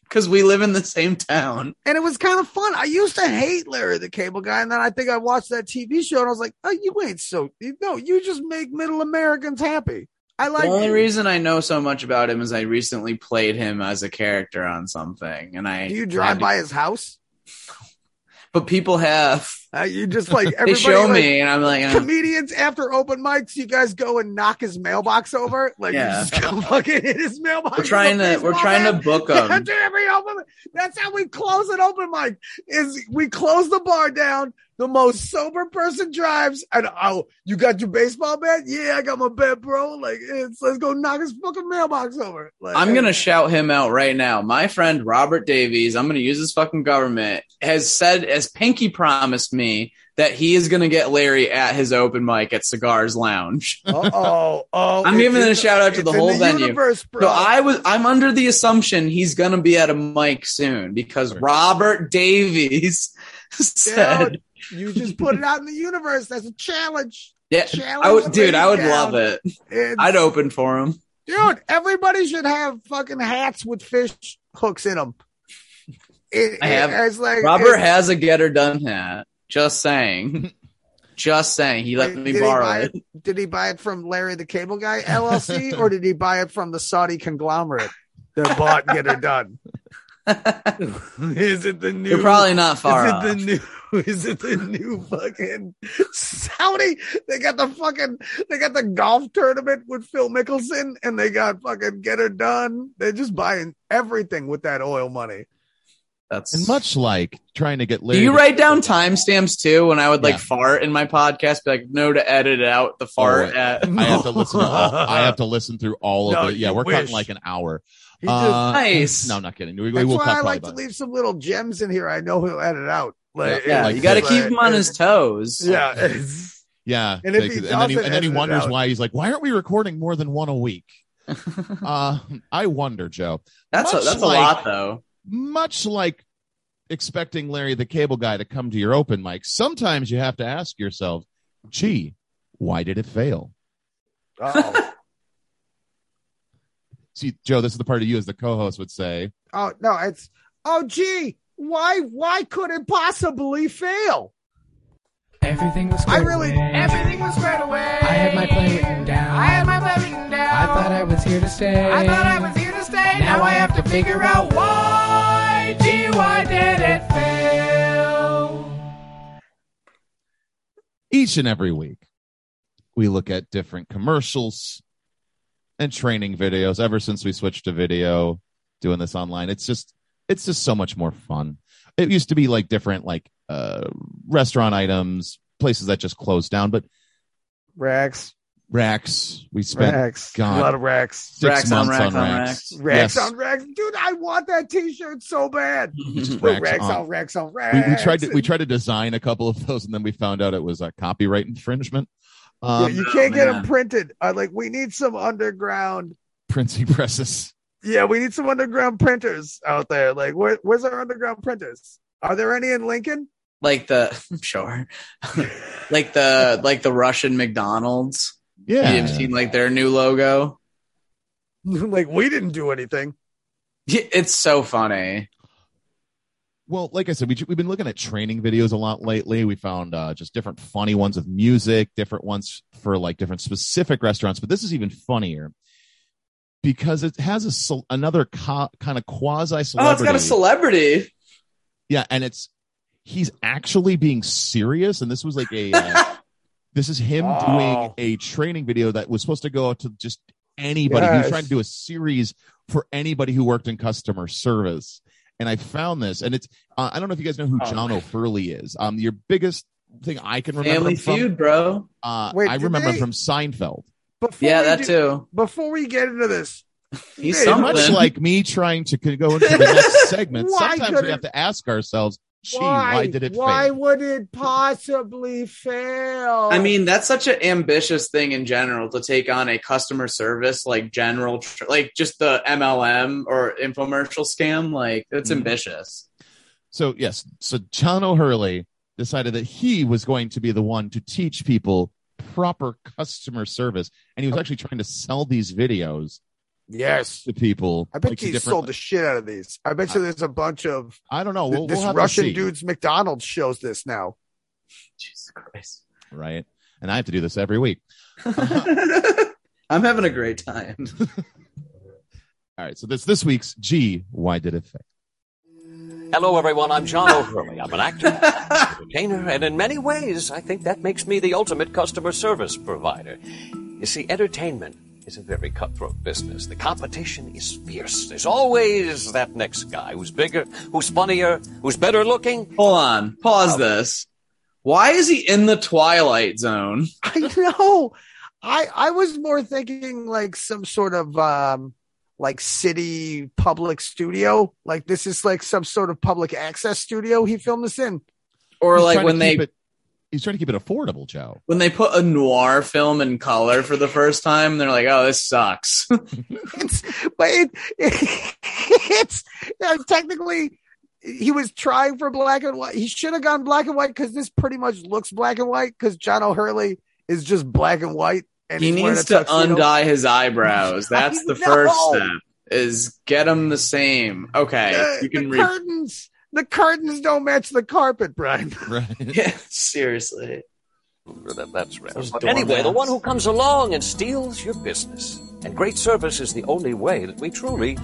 because we live in the same town. And it was kind of fun. I used to hate Larry the Cable Guy, and then I think I watched that TV show and I was like, Oh, you ain't so no, you just make middle Americans happy. I like the only you. reason I know so much about him is I recently played him as a character on something, and I Do you drive to- by his house? But people have. Uh, you just like They everybody show like, me, and I'm like, uh, comedians after open mics, you guys go and knock his mailbox over. Like Yeah. you just go fucking hit his mailbox. we're trying to we're trying to book Yeah, him. dude, every open- That's how we close an open mic. Is we close the bar down. The most sober person drives, and oh, you got your baseball bat? Yeah, I got my bat, bro. Like, it's, let's go knock his fucking mailbox over. Like, I'm gonna shout him out right now. My friend Robert Davies, I'm gonna use his fucking government, has said as Pinky promised me that he is gonna get Larry at his open mic at Cigars Lounge. oh, oh, I'm giving in a shout out to the it's whole venue. Universe. So I was I'm under the assumption he's gonna be at a mic soon because Robert Davies said Dude, you just put it out in the universe. That's a challenge. Yeah, Challenge I would, dude, I would laid love it. It's- I'd open for him. Dude, everybody should have fucking hats with fish hooks in them. It, I have- it's like Robert it- has a get her done hat. Just saying. Just saying. He let me did borrow buy it. Did he buy it from Larry the Cable Guy LLC or did he buy it from the Saudi conglomerate that bought Get Her Done? is it the new? You're probably not far Is off. it the new? Is it the new fucking Saudi? They got the fucking. They got the golf tournament with Phil Mickelson, and they got fucking Get Her Done. They're just buying everything with that oil money. That's And much like trying to get Do Larry. you to- write down timestamps too when I would like Yeah. fart in my podcast? Be like, no, to edit out the fart Oh, at. I have to listen. To all, I have to listen through all of it. Yeah, we're cutting like an hour. Uh, Nice. No, I'm not kidding. We, we that's will why cut I like to about- leave some little gems in here. I know he'll edit out. Like, Yeah, yeah, like you got to keep him on his toes. Yeah. Yeah, And if like- he and, then he, and then he wonders out- why he's like, why aren't we recording more than one a week? uh, I wonder, Joe. That's a, Much that's a lot though. Much like expecting Larry the Cable Guy to come to your open mic, sometimes you have to ask yourself, "Gee, why did it fail?" oh. See, Joe, this is the part of you as the co-host would say. oh no, it's oh gee, why why could it possibly fail? Everything was I really- away. Everything was squared away. I had my plan written down. I had my plan written down. I thought I was here to stay. I thought I was here stay. Now I have to figure out why. Gee, why did it fail? each and every week we look at different commercials and training videos ever since we switched to video doing this online it's just it's just so much more fun it used to be like different like uh restaurant items places that just closed down but Racks, racks we spent racks, God. a lot of racks, six Racks on months racks on on racks, racks Yes. on racks, dude. I want that T-shirt so bad. Just Racks, racks on. on racks on we, racks. we tried to we tried to design a couple of those and then we found out it was a copyright infringement Yeah, um you can't get them printed. I like we need some underground. printing presses Yeah, we need some underground printers out there. Like, where, where's our underground printers? Are there any in Lincoln? Like the sure, like the like the Russian McDonald's. Yeah You've seen like their new logo. like, we didn't do anything. Yeah, It's so funny. Well, like I said, we, we've been looking at training videos a lot lately. We found uh, just different funny ones with music, different ones for like different specific restaurants. But this is even funnier because it has a ce- another co- kind of quasi celebrity. Oh, it's celebrity. got a celebrity. yeah, and it's he's actually being serious. And this was like a uh, this is him Oh. doing a training video that was supposed to go out to just anybody. He was trying to do a series for anybody who worked in customer service. And I found this, and it's uh, I don't know if you guys know who Oh. John O'Hurley is. Um, your biggest thing I can remember Family him from, Feud, bro. uh, Wait, I remember him they- from Seinfeld. Before Yeah, that do- too. Before we get into this, He's Hey. Much like me trying to go into the next segment, sometimes we have to ask ourselves, Gee, why, did it Why fail? would it possibly fail? I mean, that's such an ambitious thing in general to take on a customer service like general, like just the MLM or infomercial scam. Like it's Mhm. ambitious. So yes, so John O'Hurley decided that he was going to be the one to teach people proper customer service, and he was actually trying to sell these videos yes. to people. I bet like, he different- sold the shit out of these. I bet you there's a bunch of I don't know. We'll, this we'll Russian dude's McDonald's shows this now. Jesus Christ. right? And I have to do this every week. I'm having a great time. All right, so this this week's G. Why did it fail? Hello, everyone. I'm John O'Hurley. I'm an actor, entertainer, and in many ways, I think that makes me the ultimate customer service provider. You see, entertainment is a very cutthroat business. The competition is fierce. There's always that next guy who's bigger, who's funnier, who's better looking. Hold on. Pause this. Why is he in the Twilight Zone? I know. I I was more thinking like some sort of um like city public studio. Like this is like some sort of public access studio he filmed this in. Or He's like when they it, he's trying to keep it affordable, Joe. when they put a noir film in color for the first time, they're like, "Oh, this sucks." It's but it, it's uh, technically he was trying for black and white. He should have gone black and white because this pretty much looks black and white because John O'Hurley is just black and white. And he needs to tuxedo. undye his eyebrows. That's the I first step. Is get them the same. Okay, The, you can the re- curtains. The curtains don't match the carpet, Brian. Right. Yeah, seriously. That- That's right. Those anyway, the one who comes along and steals your business. And great service is the only way that we truly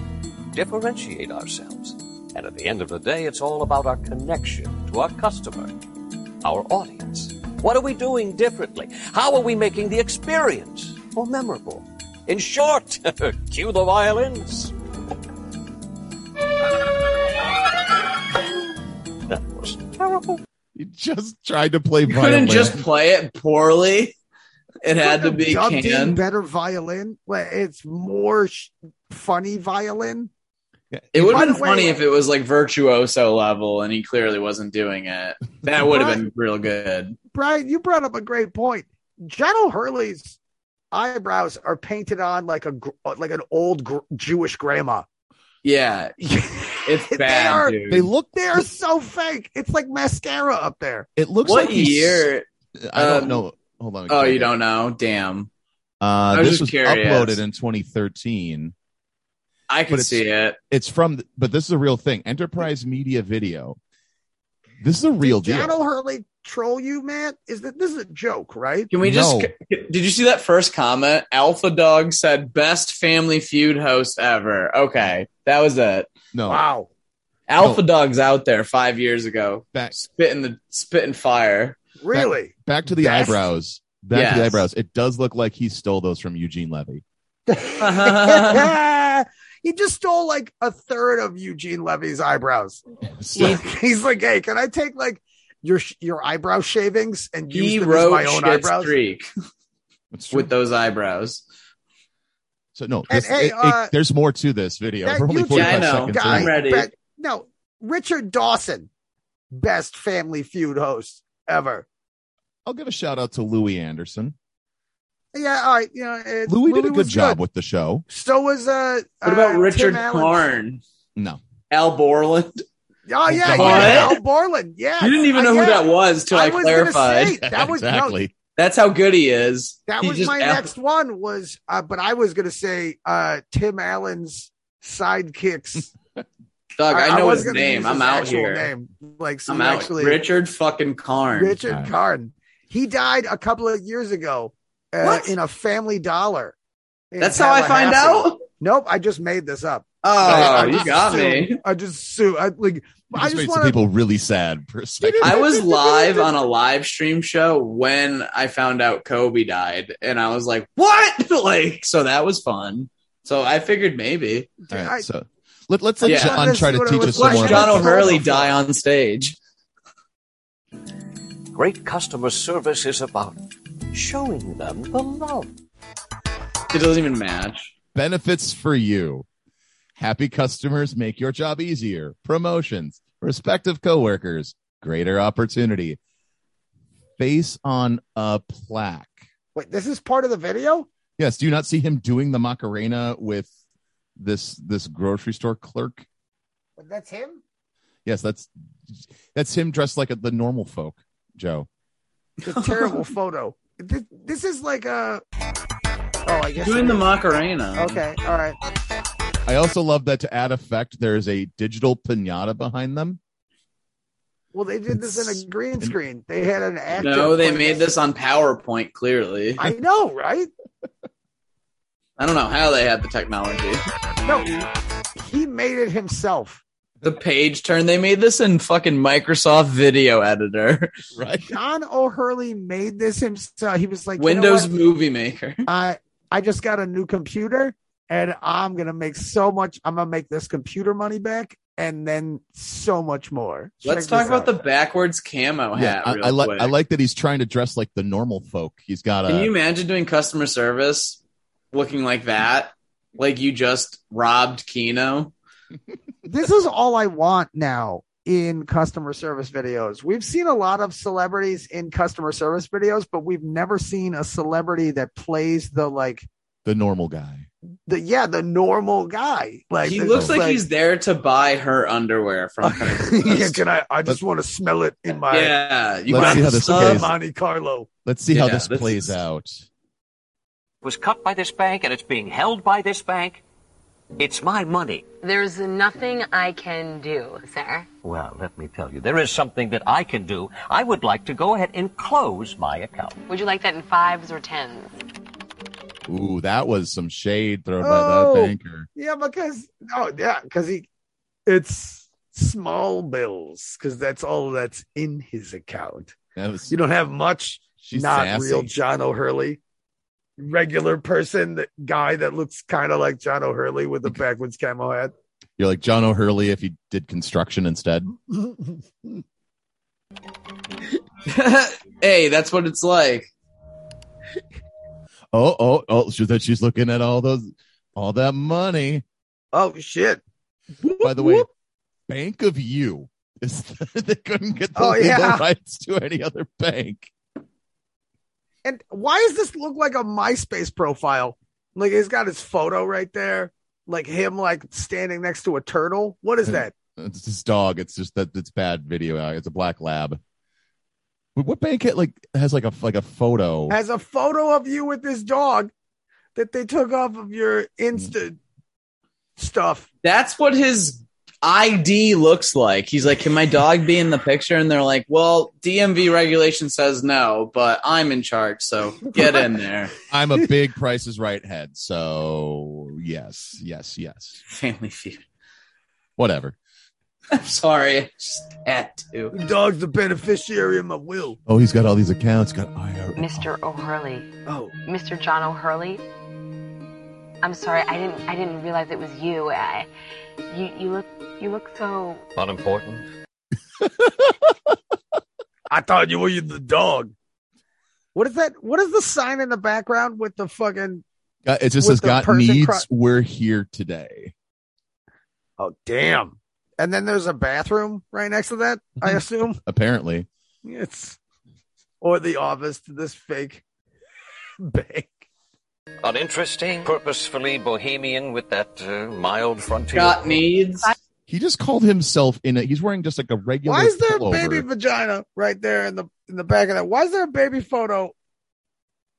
differentiate ourselves. And at the end of the day, it's all about our connection to our customer, our audience. What are we doing differently? How are we making the experience more memorable? In short, cue the violins. That was terrible. You just tried to play You violin. couldn't just play it poorly. It had to be Dubbed in canned. better violin. It's more sh- funny violin. It would By have the been way- funny if it was like virtuoso level and he clearly wasn't doing it. That would have been real good. Brian, you brought up a great point. John O'Hurley's eyebrows are painted on like a gr- like an old gr- Jewish grandma. Yeah, it's They bad, are- dude. They look. They are so fake. It's like mascara up there. It looks what like he's- year? I don't Um, know. Hold on. Oh, you don't know? Damn. Uh, I was this just was curious. uploaded in 2013. I can see it. It's from, but this is a real thing. Enterprise Media Video. This is a real Did John deal. O'Hurley troll you, Matt? Is that this is a joke, right? Can we just? Did you see that first comment? Alpha Dog said, "Best Family Feud host ever." Okay, that was it. No, Wow. Alpha Dog's out there five years ago, back spitting the spitting fire. Really? back to the Best? eyebrows. Back to the eyebrows. It does look like he stole those from Eugene Levy. he just stole like a third of Eugene Levy's eyebrows. So- He's like, "Hey, can I take like your your eyebrow shavings and use he them as my own eyebrows?" streak with those eyebrows. So no, this- hey, it- it- uh, there's more to this video. that We're only YouTube- 45 Yeah, I know. seconds Guy- I'm ready. bet- no, Richard Dawson, best Family Feud host ever. I'll give a shout out to Louie Anderson. Yeah, all right. You know, it, Louis did a good was job with the show. So was uh. What about uh, Richard Karn? No, Al Borland? Oh yeah, yeah, Al Borland. Yeah, You didn't even Uh, know yeah. who that was till I, was clarified. say, that was no, exactly. That's how good he is. that He was my Al- next one was, uh, but I was gonna say uh Tim Allen's sidekicks. Doug, I, know was his name. I'm his out here. Name. Like some I'm out. actually Richard fucking Karn. Richard. Karn. He died a couple of years ago uh, in a Family Dollar. That's how I find out. Nope, I just made this up. Oh, I you got me. I just sue. I like. You I just just made want some people really sad for a second. I was live on a live stream show when I found out Kobe died, and I was like, "What?" like, so that was fun. So I figured maybe All right, I- so let, let's let Yeah. John try to teach let's us some watch more. John about Let's- O'Hurley die on stage. Great customer service is about showing them the love. It doesn't even match. benefits for you. Happy customers make your job easier. Promotions, Respective coworkers, greater opportunity. Face on a plaque. Wait, this is part of the video? Yes, do you not see him doing the Macarena with this this grocery store clerk? But That's him? Yes, that's that's him dressed like a, the normal folk, Joe. It's a terrible photo. This, this is like a. Oh, I guess. Doing it the is. Macarena. Okay, all right. I also love that to add effect, there is a digital pinata behind them. Well, they did this in a green screen. They had an actor. No, they play made this on PowerPoint, clearly. I know, right? I don't know how they had the technology. No, he made it himself. The page turn, they made this in fucking Microsoft Video Editor. Right. John O'Hurley made this himself. He was like, you know Windows? Movie Maker. I I just got a new computer and I'm gonna make so much. I'm gonna make this computer money back and then so much more. Let's talk this about out. the backwards camo Yeah, hat. I, real I like quick. I like that he's trying to dress like the normal folk. He's got a Can you imagine doing customer service looking like that? Like you just robbed Keno? this is all I want now in customer service videos. We've seen a lot of celebrities in customer service videos, but we've never seen a celebrity that plays the like the normal guy. The yeah the normal guy. Like he looks like, he's there to buy her underwear from yeah, can I? I just want to smell it in my Yeah, you Let's see how this plays. Monte Carlo. Let's see how this this plays is- out. was cut by this bank and it's being held by this bank. It's my money. There's nothing I can do, sir. Well, let me tell you, there is something that I can do. I would like to go ahead and close my account. Would you like that in fives or tens? Ooh, that was some shade thrown by Oh. that banker. Yeah, because oh yeah, because he it's small bills because that's all that's in his account. That was, You don't have much. she's not sassy. real John O'Hurley. Regular person, that guy that looks kind of like John O'Hurley with a backwards camo hat. You're like John O'Hurley if he did construction instead. hey, that's what it's like. Oh, oh, oh! She that she's looking at all those, all that money. oh shit! By the way, Bank of You is they couldn't get the Oh, legal yeah. rights to any other bank. And why does this look like a MySpace profile? Like he's got his photo right there, like him like standing next to a turtle. What is that? It's his dog. It's just that it's bad video. It's a black lab. But What bank it like has like a like a photo? Has a photo of you with this dog that they took off of your Insta stuff. That's what his ID looks like. He's like, Can my dog be in the picture? And they're like, Well, DMV regulation says no, but I'm in charge, so get in there. I'm a big Price is Right head, so yes, yes, yes. Family feud. Whatever. I'm sorry. I just had to. The dog's the beneficiary of my will. Oh, he's got all these accounts. Got IRA. Mr. O'Hurley. Oh, Mr. John O'Hurley. I'm sorry, I didn't I didn't realize it was you. I you you look you look so Unimportant. I thought you were the dog. What is that? What is the sign in the background with the fucking? Got- It just With says the got needs. cry- We're here today. Oh, damn! And then there's a bathroom right next to that. I assume Apparently, it's or the office to this fake bank. Uninteresting, purposefully bohemian with that uh, mild frontier. Got needs. he just called himself in. it. he's wearing just like a regular. Why is there a pullover. baby vagina right there in the in the back of that? Why is there a baby photo?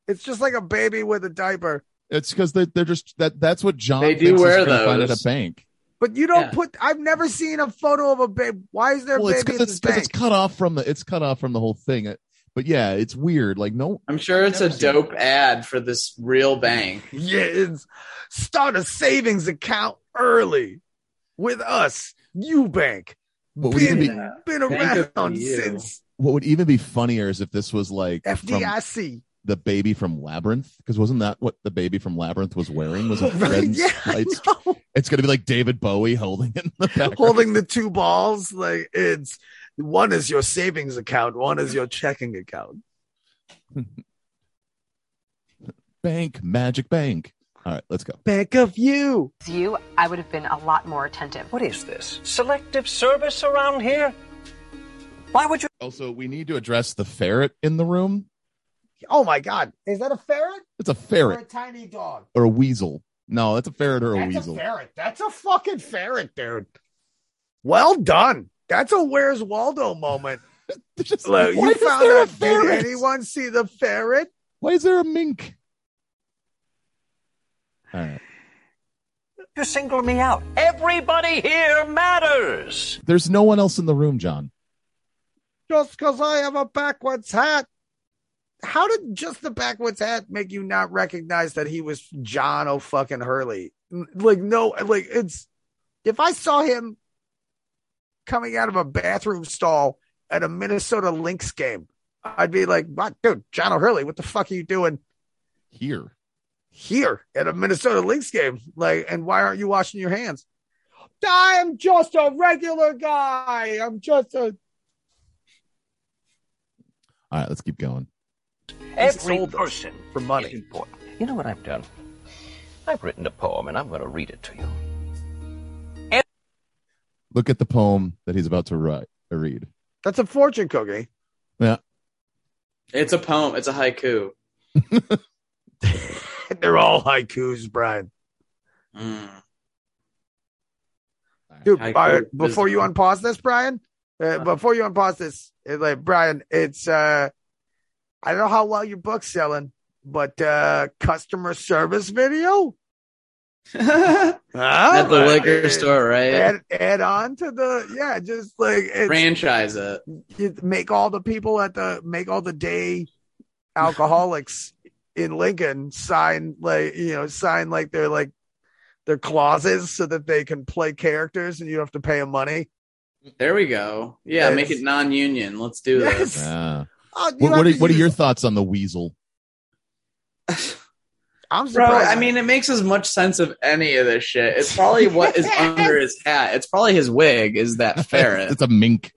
It's just like a baby with a diaper. It's because they, they're just that. That's what John. They do thinks he's wear gonna Find at a bank. But you don't Yeah. put. I've never seen a photo of a baby. Why is there a Well, it's baby because in it's, this 'cause bank? it's cut off from the. It's cut off from the whole thing. It- but yeah, it's weird. Like no, I'm sure it's a Never seen dope ad for this real bank. Yeah, it's start a savings account early with us, Eubank. what would even Been, be been around since what would even be funnier is if this was like from FDIC. The baby from Labyrinth. Because wasn't that what the baby from Labyrinth was wearing? Was a red yeah, I. It's gonna be like David Bowie holding it in the background. Holding the two balls, like it's one is your savings account, one is your checking account. bank, magic bank. All right, let's go. Bank of you. You, I would have been a lot more attentive. What is this? Selective service around here? Why would you? Also, we need to address the ferret in the room. Oh my god, is that a ferret It's a or a ferret tiny dog? or a weasel. No, that's a ferret or a That's weasel. a ferret. That's a fucking ferret, dude. Well done. That's a Where's Waldo moment. Just- Look, why you is found there a out. Did ferret? anyone see the ferret? Why is there a mink? All right. You single me out. Everybody here matters. There's no one else in the room, John. Just because I have a backwards hat. How did just the backwards hat make you not recognize that he was John O fucking Hurley? Like, no, like it's if I saw him coming out of a bathroom stall at a Minnesota Lynx game, I'd be like, what, dude, John O'Hurley, what the fuck are you doing Here. here at a Minnesota Lynx game? Like, and why aren't you washing your hands? I'm just a regular guy. I'm just a All right, let's keep going. Every sold person for money. is important. You know what I've done? I've written a poem, and I'm going to read it to you. Look at the poem that he's about to write or read. That's a fortune cookie. Yeah. It's a poem. It's a haiku. They're all haikus, Brian. Mm. Dude, Haiku uh, before you unpause this, Brian, uh, before you unpause this, it's like Brian, it's uh, I don't know how well your book's selling, but uh, customer service video At the liquor store, right? Add, add on to the yeah, just like it's, Franchise it. you make all the people at the make all the day alcoholics in Lincoln sign like you know sign like they're like their clauses so that they can play characters and you don't have to pay them money. There we go. Yeah, Yes. make it non-union. Let's do Yes. this. Ah. Oh, What, what, are, what are your thoughts on the weasel? I'm Bro. I mean, it makes as much sense of any of this shit. It's probably what is under his hat. It's probably his wig. Is that ferret? it's a mink.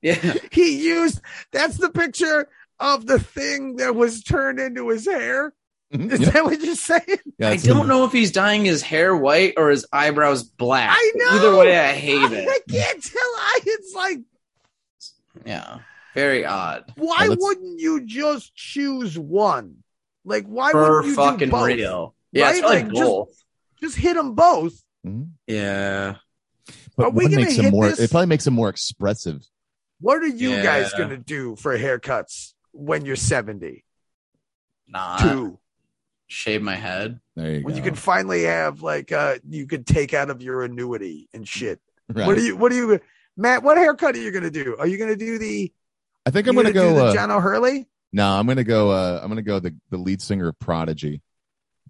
yeah. he used that's the picture of the thing that was turned into his hair. Mhm. Is Yeah, that what you're saying? yeah, I don't him. know if he's dyeing his hair white or his eyebrows black. I know. Either way, I hate I it. I can't tell. I, it's like, Yeah. Very odd. why Yeah, let's- wouldn't you just choose one? Like, why For wouldn't you fucking do both? real. Yeah, it's Right? probably Like, just- both. Just hit them both. Mhm. Yeah. But Are we one gonna makes him hit more. this? It probably makes him more expressive. What are you Yeah. guys gonna do for haircuts when you're 70? Not Two. shave my head. There you When go. you can finally have like uh you could take out of your annuity and shit. Right. What are you what are you Matt, what haircut are you gonna do? Are you gonna do the I think I'm gonna, do go. the Uh, John O'Hurley? no, I'm gonna go. Uh, I'm gonna go the the lead singer of Prodigy,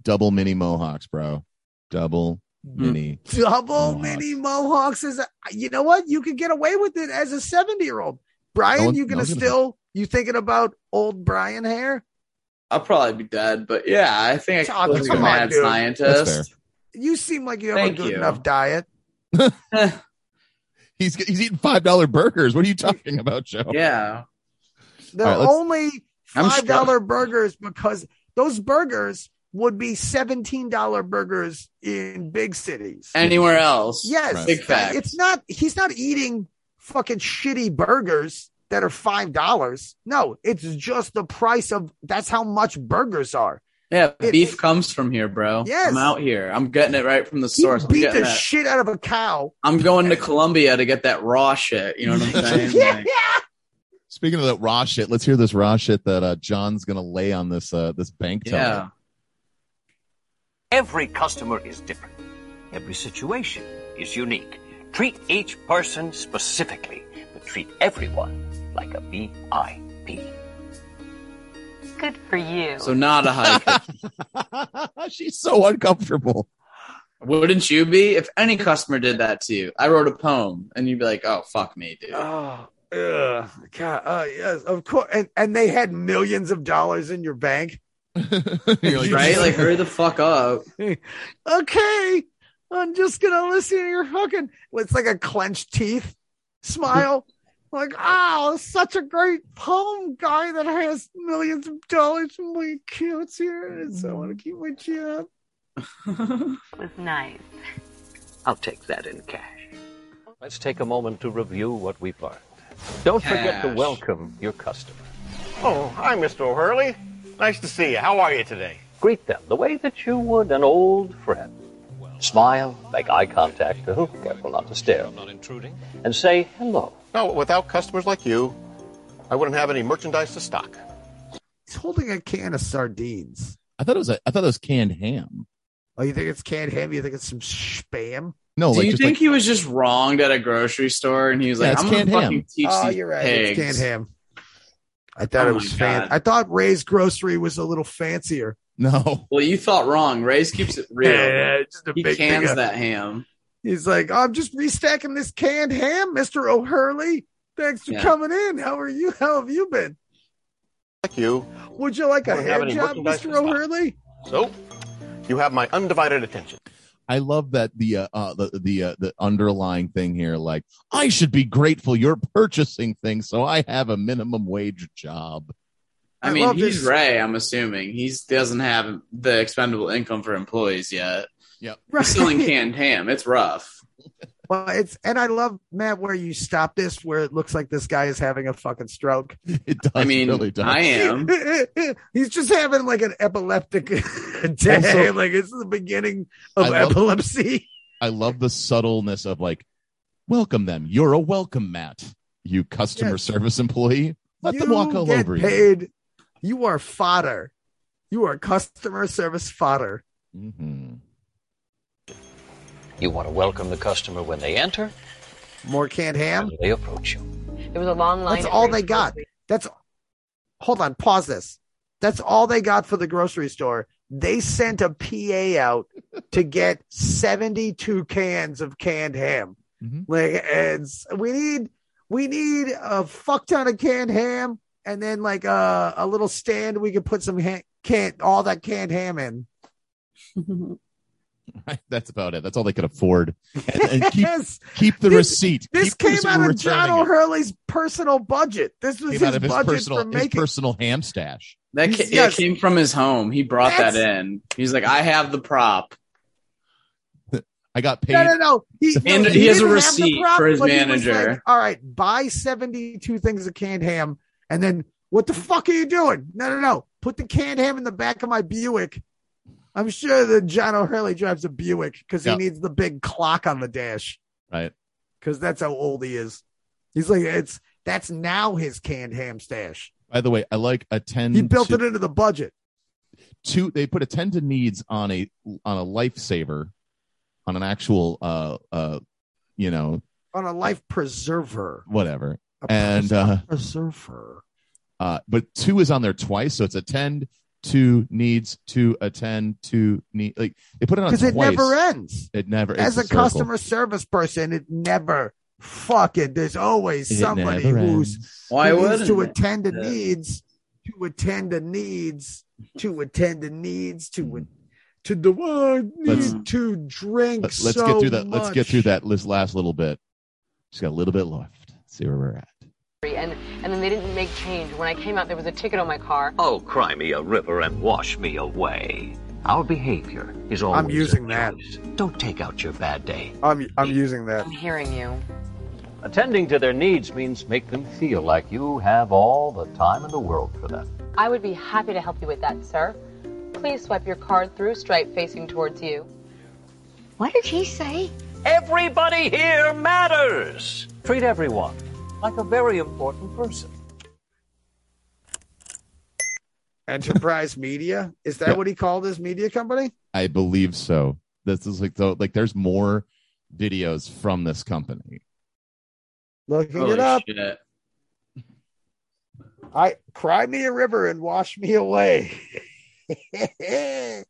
double mini mohawks, bro. Double Hmm. mini. Double Mohawks. mini mohawks is you know what? You could get away with it as a 70 year old. Brian, No you gonna one's gonna- still you thinking about old Brian hair? I'll probably be dead, but yeah, I think I Oh, could be a come on, mad dude. Scientist. You seem like you have Thank a good you. enough diet. He's he's eating five dollar burgers. What are you talking about, Joe? yeah. They're All right, only five dollar burgers because those burgers would be seventeen dollar burgers in big cities. Anywhere else. yes, Right. Big fact. It's not. He's not eating fucking shitty burgers that are five dollars. No, it's just the price of. That's how much burgers are. Yeah, It- beef comes from here, bro. Yes. I'm out here. I'm getting it right from the He source. I'm, beat the that- shit out of a cow. I'm going to Colombia to get that raw shit. You know what I'm saying? yeah, Like, Speaking of that raw shit, let's hear this raw shit that uh, John's gonna lay on this uh, this bank teller. yeah. Every customer is different. Every situation is unique. Treat each person specifically, but treat everyone like a VIP. Good for you. So not a haiku. She's so uncomfortable. Wouldn't you be? If any customer did that to you, I wrote a poem, and you'd be like, "Oh fuck me, dude." Oh, ugh, God, uh, yes, of course. And, and they had millions of dollars in your bank. You're like, right? Like, hurry the fuck up. okay, I'm just gonna listen to your fucking. It's like a clenched teeth smile. Like, oh, such a great poem guy that has millions of dollars in mm-hmm. my accounts here, and so I want to keep my job. It was nice. I'll take that in cash. Let's take a moment to review what we've learned. Don't forget to welcome your customer. Oh, hi, Mr. O'Hurley. Nice to see you. How are you today? Greet them the way that you would an old friend. Smile, make eye contact, oh, careful not to stare, not intruding, and say hello. No, without customers like you, I wouldn't have any merchandise to stock. He's holding a can of sardines. I thought it was a, I thought it was canned ham. Oh, you think it's canned ham? You think it's some spam? No, Do like you think like he was just wronged at a grocery store and he was Yeah, like, I'm gonna canned fucking teach Oh, these you're right. pigs. It's canned ham. I thought Oh it was fan. God. I thought Ray's grocery was a little fancier. no. Well, you thought wrong. Ray's keeps it real. Yeah, just a he big cans thing of- that ham. He's like, "Oh, I'm just restacking this canned ham, Mister O'Hurley. Thanks for Yeah. coming in. How are you? How have you been? Thank you. Would you like a Don't hand job, Mister to. O'Hurley? So, you have my undivided attention. I love that the uh, uh the the uh, the underlying thing here like I should be grateful you're purchasing things so I have a minimum wage job. I, I mean, he's this- Ray. I'm assuming he doesn't have the expendable income for employees yet. Yep. He's selling canned ham. It's rough. Well, it's and I love Matt where you stop this where it looks like this guy is having a fucking stroke. It does I mean, really does. I am. He's just having like an epileptic day. Also- like it's the beginning of I love- epilepsy. I love the subtleness of like welcome them. You're a welcome Matt. You customer Yes. service employee. Let them walk all get over you. paid. You are fodder. You are customer service fodder. hmm You want to welcome the customer when they enter, More canned ham. they approach you. It was a long line. That's all they got. grocery. That's hold on, pause this. That's all they got for the grocery store. They sent a PA out to get 72 cans of canned ham. Mhm. Like it's we need we need a fuck ton of canned ham and then like a, a little stand we could put some ha- can all that canned ham in. That's about it. That's all they could afford. And, and keep yes, keep the This- receipt. this Keep came out of returning John it. O'Hurley's personal budget. This was Came his out of his budget personal for his making. personal ham stash. That ca- yeah, yes. came from his home. He brought That's- that in. He's like, I have the prop. I got paid. No, no, no. He, And no, he has a didn't have the receipt prop, for his but he was manager. like, All right, buy 72 things of canned ham. And then what the fuck are you doing? No, no, no. Put the canned ham in the back of my Buick. I'm sure that John O'Hurley drives a Buick because Yeah. he needs the big clock on the dash Right. because that's how old he is. He's like, it's that's now his canned ham stash. By the way, I like a 10. He built to, it into the budget. to they put attend to needs on a on a lifesaver, on an actual uh uh you know On a life preserver. whatever. A And, pres- uh, preserver. Uh, but two is on there twice, so it's attend to needs to attend to need. Like they put it on Because twice. it never ends. It never. as it's a circle. customer service person, it never fucking. There's always It somebody who's. Why who needs to it? attend to Yeah. needs, to attend to needs, to attend to needs, to hmm. to the one Let's- need to drink. Let, us so get through that. Let's get through that this last little bit. Just got a little bit left. see where we're at. And and then they didn't make change. When I came out, there was a ticket on my car. Oh, cry me a river and wash me away. Our behavior is always I'm using a that. choice. Don't take out your bad day. I'm I'm using that. I'm hearing you. Attending to their needs means make them feel like you have all the time in the world for them. I would be happy to help you with that, sir. Please swipe your card through, stripe facing towards you. What did he say? Everybody here matters. Treat everyone like a very important person. Enterprise Media is that Yeah. what he called his media company? I believe so. This is like so. Like there's more videos from this company. Looking Holy it up. shit. I cry me a river and wash me away.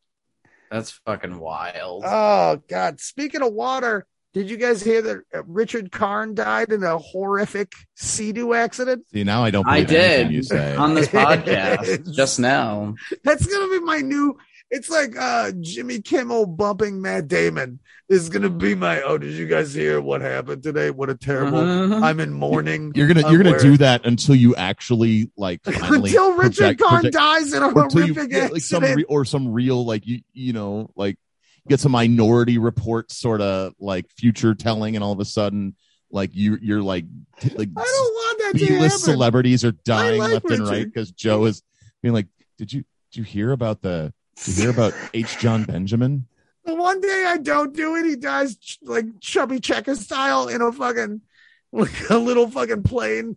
That's fucking wild. Oh God! Speaking of water, did you guys hear that uh, Richard Karn died in a horrific sea-doo accident? See now I don't. I Believe anything did You say on this podcast just now. That's gonna be my new. It's like uh Jimmy Kimmel bumping Matt Damon is gonna be my. Oh, did you guys hear what happened today? What a terrible. Uh-huh. I'm in mourning. you're gonna I'm you're gonna wearing- do that until you actually like finally until Richard project- Karn project- dies in a or you horrific yeah, like some accident. re- or some real like you you know like get some minority report sort of like future telling, and all of a sudden, like you you're like t- like I don't want that to B list happen. celebrities are dying like left and right because Joe is being like, did you did you hear about the did you hear about H. Jon Benjamin? The one day I don't do it, he does ch- like chubby checker style in a fucking like a little fucking plane.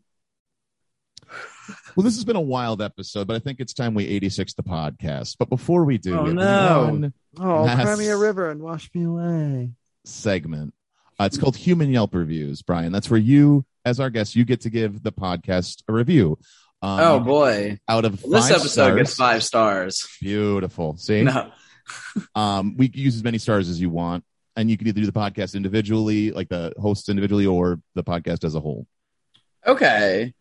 Well, this has been a wild episode, but I think it's time we 86 the podcast. But before we do, Oh, we no. one Oh, Yes. cry me a river and wash me away. segment. Uh, it's called Human Yelp Reviews, Brian. That's where you, as our guest, you get to give the podcast a review. Um, Oh boy, Out of five this episode stars, gets five stars. Beautiful. See, No. um, we can use as many stars as you want, and you can either do the podcast individually, like the host individually, or the podcast as a whole. Okay.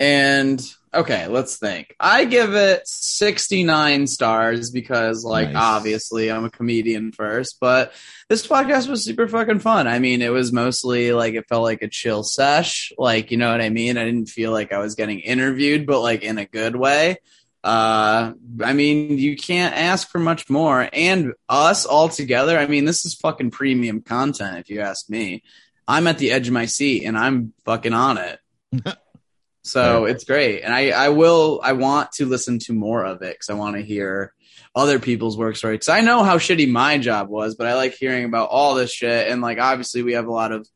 And okay, let's think. I give it 69 stars because, like, Nice. obviously I'm a comedian first, but this podcast was super fucking fun. I mean, it was mostly like, it felt like a chill sesh. Like, you know what I mean? I didn't feel like I was getting interviewed, but like in a good way. Uh, I mean, you can't ask for much more. And us all together, I mean, this is fucking premium content, if you ask me. I'm at the edge of my seat and I'm fucking on it. So it's great. And I, I will, I want to listen to more of it because I want to hear other people's work stories. Because I know how shitty my job was, but I like hearing about all this shit. And like, obviously, we have a lot of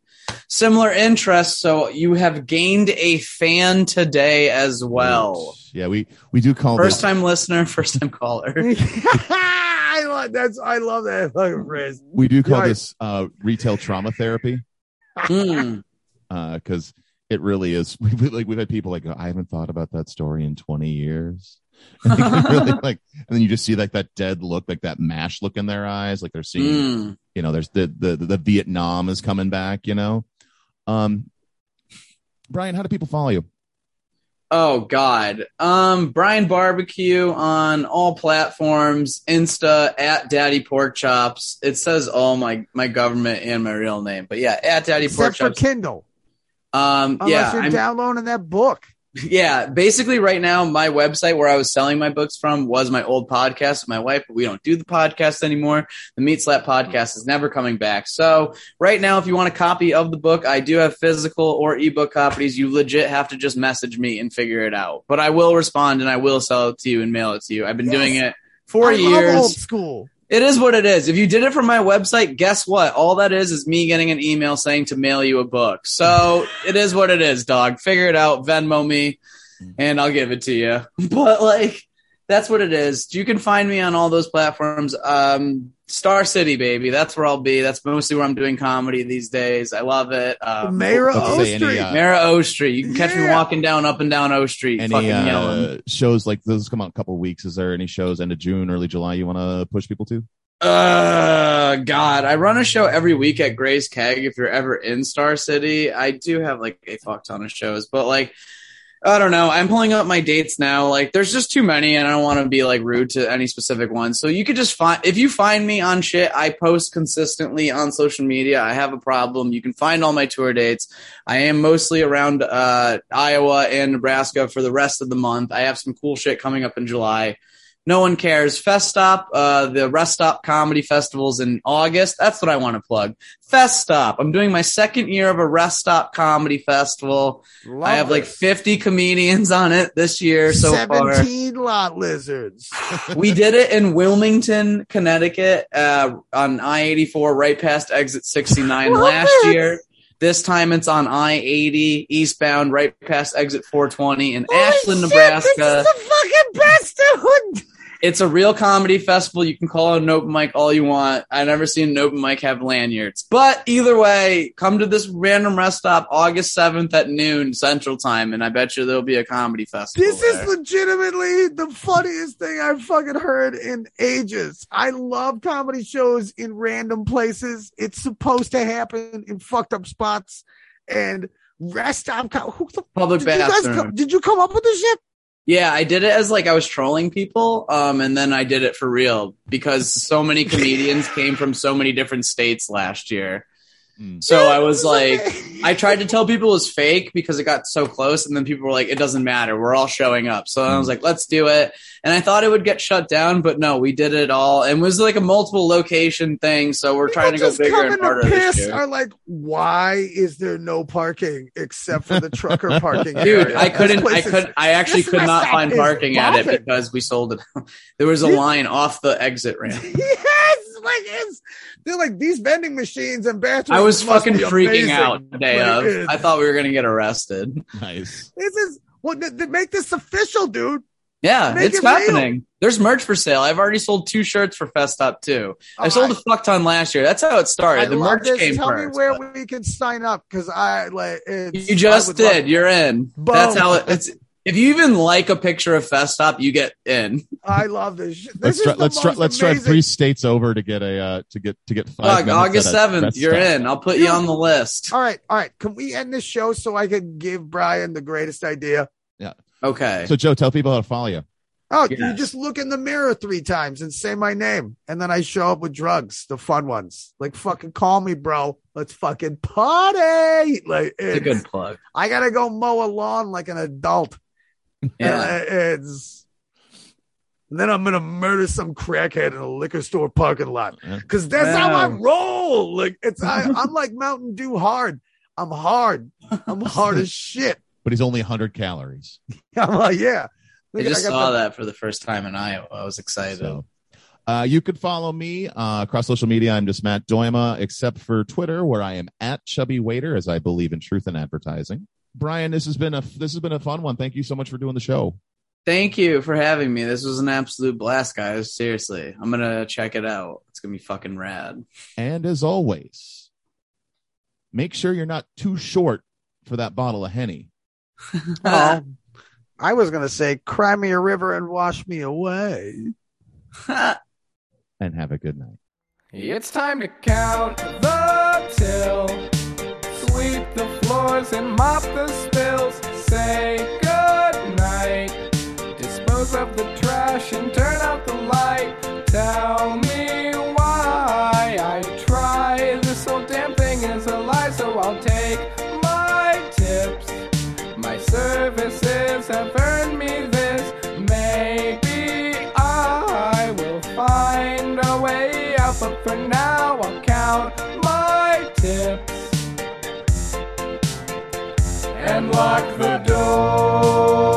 similar interests. So you have gained a fan today as well. Yeah, we we do call First this time listener, first time caller. I love that's I love that fucking phrase. we do call Yeah, this uh, retail trauma therapy. Mm. because it really is. We've like we've had people like I haven't thought about that story in twenty years. And, like, really, like, and then you just see like that dead look, like that mash look in their eyes, like they're seeing, Mm. you know, there's the, the the Vietnam is coming back, you know. Um, Brian, how do people follow you? Oh God. Um Brian Barbecue on all platforms, Insta at Daddy Pork Chops. It says all my my government and my real name. But yeah, at Daddy Pork Except for Kindle. Um Unless yeah, you're I'm- downloading that book. yeah, basically right now my website where I was selling my books from was my old podcast with my wife, but we don't do the podcast anymore. The Meat Slap podcast is never coming back. So right now, if you want a copy of the book, I do have physical or ebook copies. You legit have to just message me and figure it out. But I will respond and I will sell it to you and mail it to you. I've been Yes. doing it for I years. old school. It is what it is. If you did it from my website, guess what? All that is is me getting an email saying to mail you a book. So it is what it is, dog. Figure it out. Venmo me, hmm. and I'll give it to you. But like, that's what it is. You can find me on all those platforms. Um, Star City, baby. That's where I'll be. That's mostly where I'm doing comedy these days. I love it. Um, Mayor O say any, Street. uh, Mayor O Street. You can catch me walking down up and down O Street, Any fucking yelling. uh, shows like those come out in a couple of weeks? Is there any shows end of June, early July you want to push people to? Uh, God, I run a show every week at Gray's Keg. If you're ever in Star City, I do have like a fuck ton of shows, but like, I don't know. I'm pulling up my dates now. Like, there's just too many, and I don't want to be like rude to any specific one. So you could just find if you find me on shit. I post consistently on social media. I have a problem. You can find all my tour dates. I am mostly around uh, Iowa and Nebraska for the rest of the month. I have some cool shit coming up in July. No one cares. Fest Stop, uh, the Rest Stop Comedy Festivals in August. That's what I want to plug. Fest Stop. I'm doing my second year of a Rest Stop Comedy Festival. Love I have like 50 comedians on it this year so far. 17 lot lizards. We did it in Willington, Connecticut, uh, on I-84, right past exit 69 Love last it. year. This time it's on I-80 eastbound, right past exit 420 in Holy Ashland, shit, Nebraska. This is the fucking best, dude. It's a real comedy festival. You can call it an open mic all you want. I've never seen an open mic have lanyards. But either way, come to this random rest stop August 7th at noon Central Time, and I bet you there'll be a comedy festival. This is legitimately the funniest thing I've fucking heard in ages. I love comedy shows in random places. It's supposed to happen in fucked up spots. And rest stop. Who the public did you guys bathroom. come, Did you come up with this shit? Yeah, I did it as like I was trolling people, um, and then I did it for real because so many comedians came from so many different states last year. Mm. So I was like, I tried to tell people it was fake because it got so close, and then people were like, "It doesn't matter. We're all showing up." So I was like, "Let's do it." And I thought it would get shut down, but no, we did it all, and it was like a multiple location thing. So we're trying to go bigger and harder to this piss year. are like, why is there no parking except for the trucker parking Dude, area? I couldn't. I is- could. I actually could not find is parking at it because we sold it. there was a line off the exit ramp. yes, like it's they're like these vending machines and bathrooms. I was fucking freaking amazing. out the day Like, of. I thought we were gonna get arrested. Nice. This is well, th- th- make this official, dude. Yeah, Make it's it real. happening. There's merch for sale. I've already sold two shirts for Fest Up too. I Oh, sold I- a fuck ton last year. That's how it started. I the merch this. came Tell first. me where we can sign up because I like. It's, you just I would love- did. You're in. Boom. That's how it, it's. If you even like a picture of Fest Up, you get in. I love this. shit. Let's This try, is the let's try, let's drive three states over to get a uh, to get to get five. Fuck, August seventh, you're stop. in. I'll put you on the list. All right, all right. Can we end this show so I can give Brian the greatest idea? Yeah. Okay. So Joe, tell people how to follow you. Oh, you just look in the mirror three times and say my name, and then I show up with drugs, the fun ones. Like fucking call me, bro. Let's fucking party. Like It's a good plug. I gotta go mow a lawn like an adult. Yeah. And it's and then I'm gonna murder some crackhead in a liquor store parking lot because that's how I roll. Like it's I, I'm like Mountain Dew hard. I'm hard. I'm hard as shit. But he's only 100 calories. I'm like yeah. I just got saw the- that for the first time in Iowa. I was excited. So, uh, you could follow me uh, across social media. I'm just Matt Doima, except for Twitter, where I am at Chubby Waiter, as I believe in truth in advertising. Brian, this has been a this has been a fun one. Thank you so much for doing the show. Thank you for having me. This was an absolute blast, guys. Seriously, I'm gonna check it out. It's gonna be fucking rad. And as always, make sure you're not too short for that bottle of henny. Oh, I was gonna say, cry me a river and wash me away. And have a good night. It's time to count the till. Sweep the floors and mop the spills. Say good night. Dispose of the trash and turn out the light. Tell me down my tip and lock the door.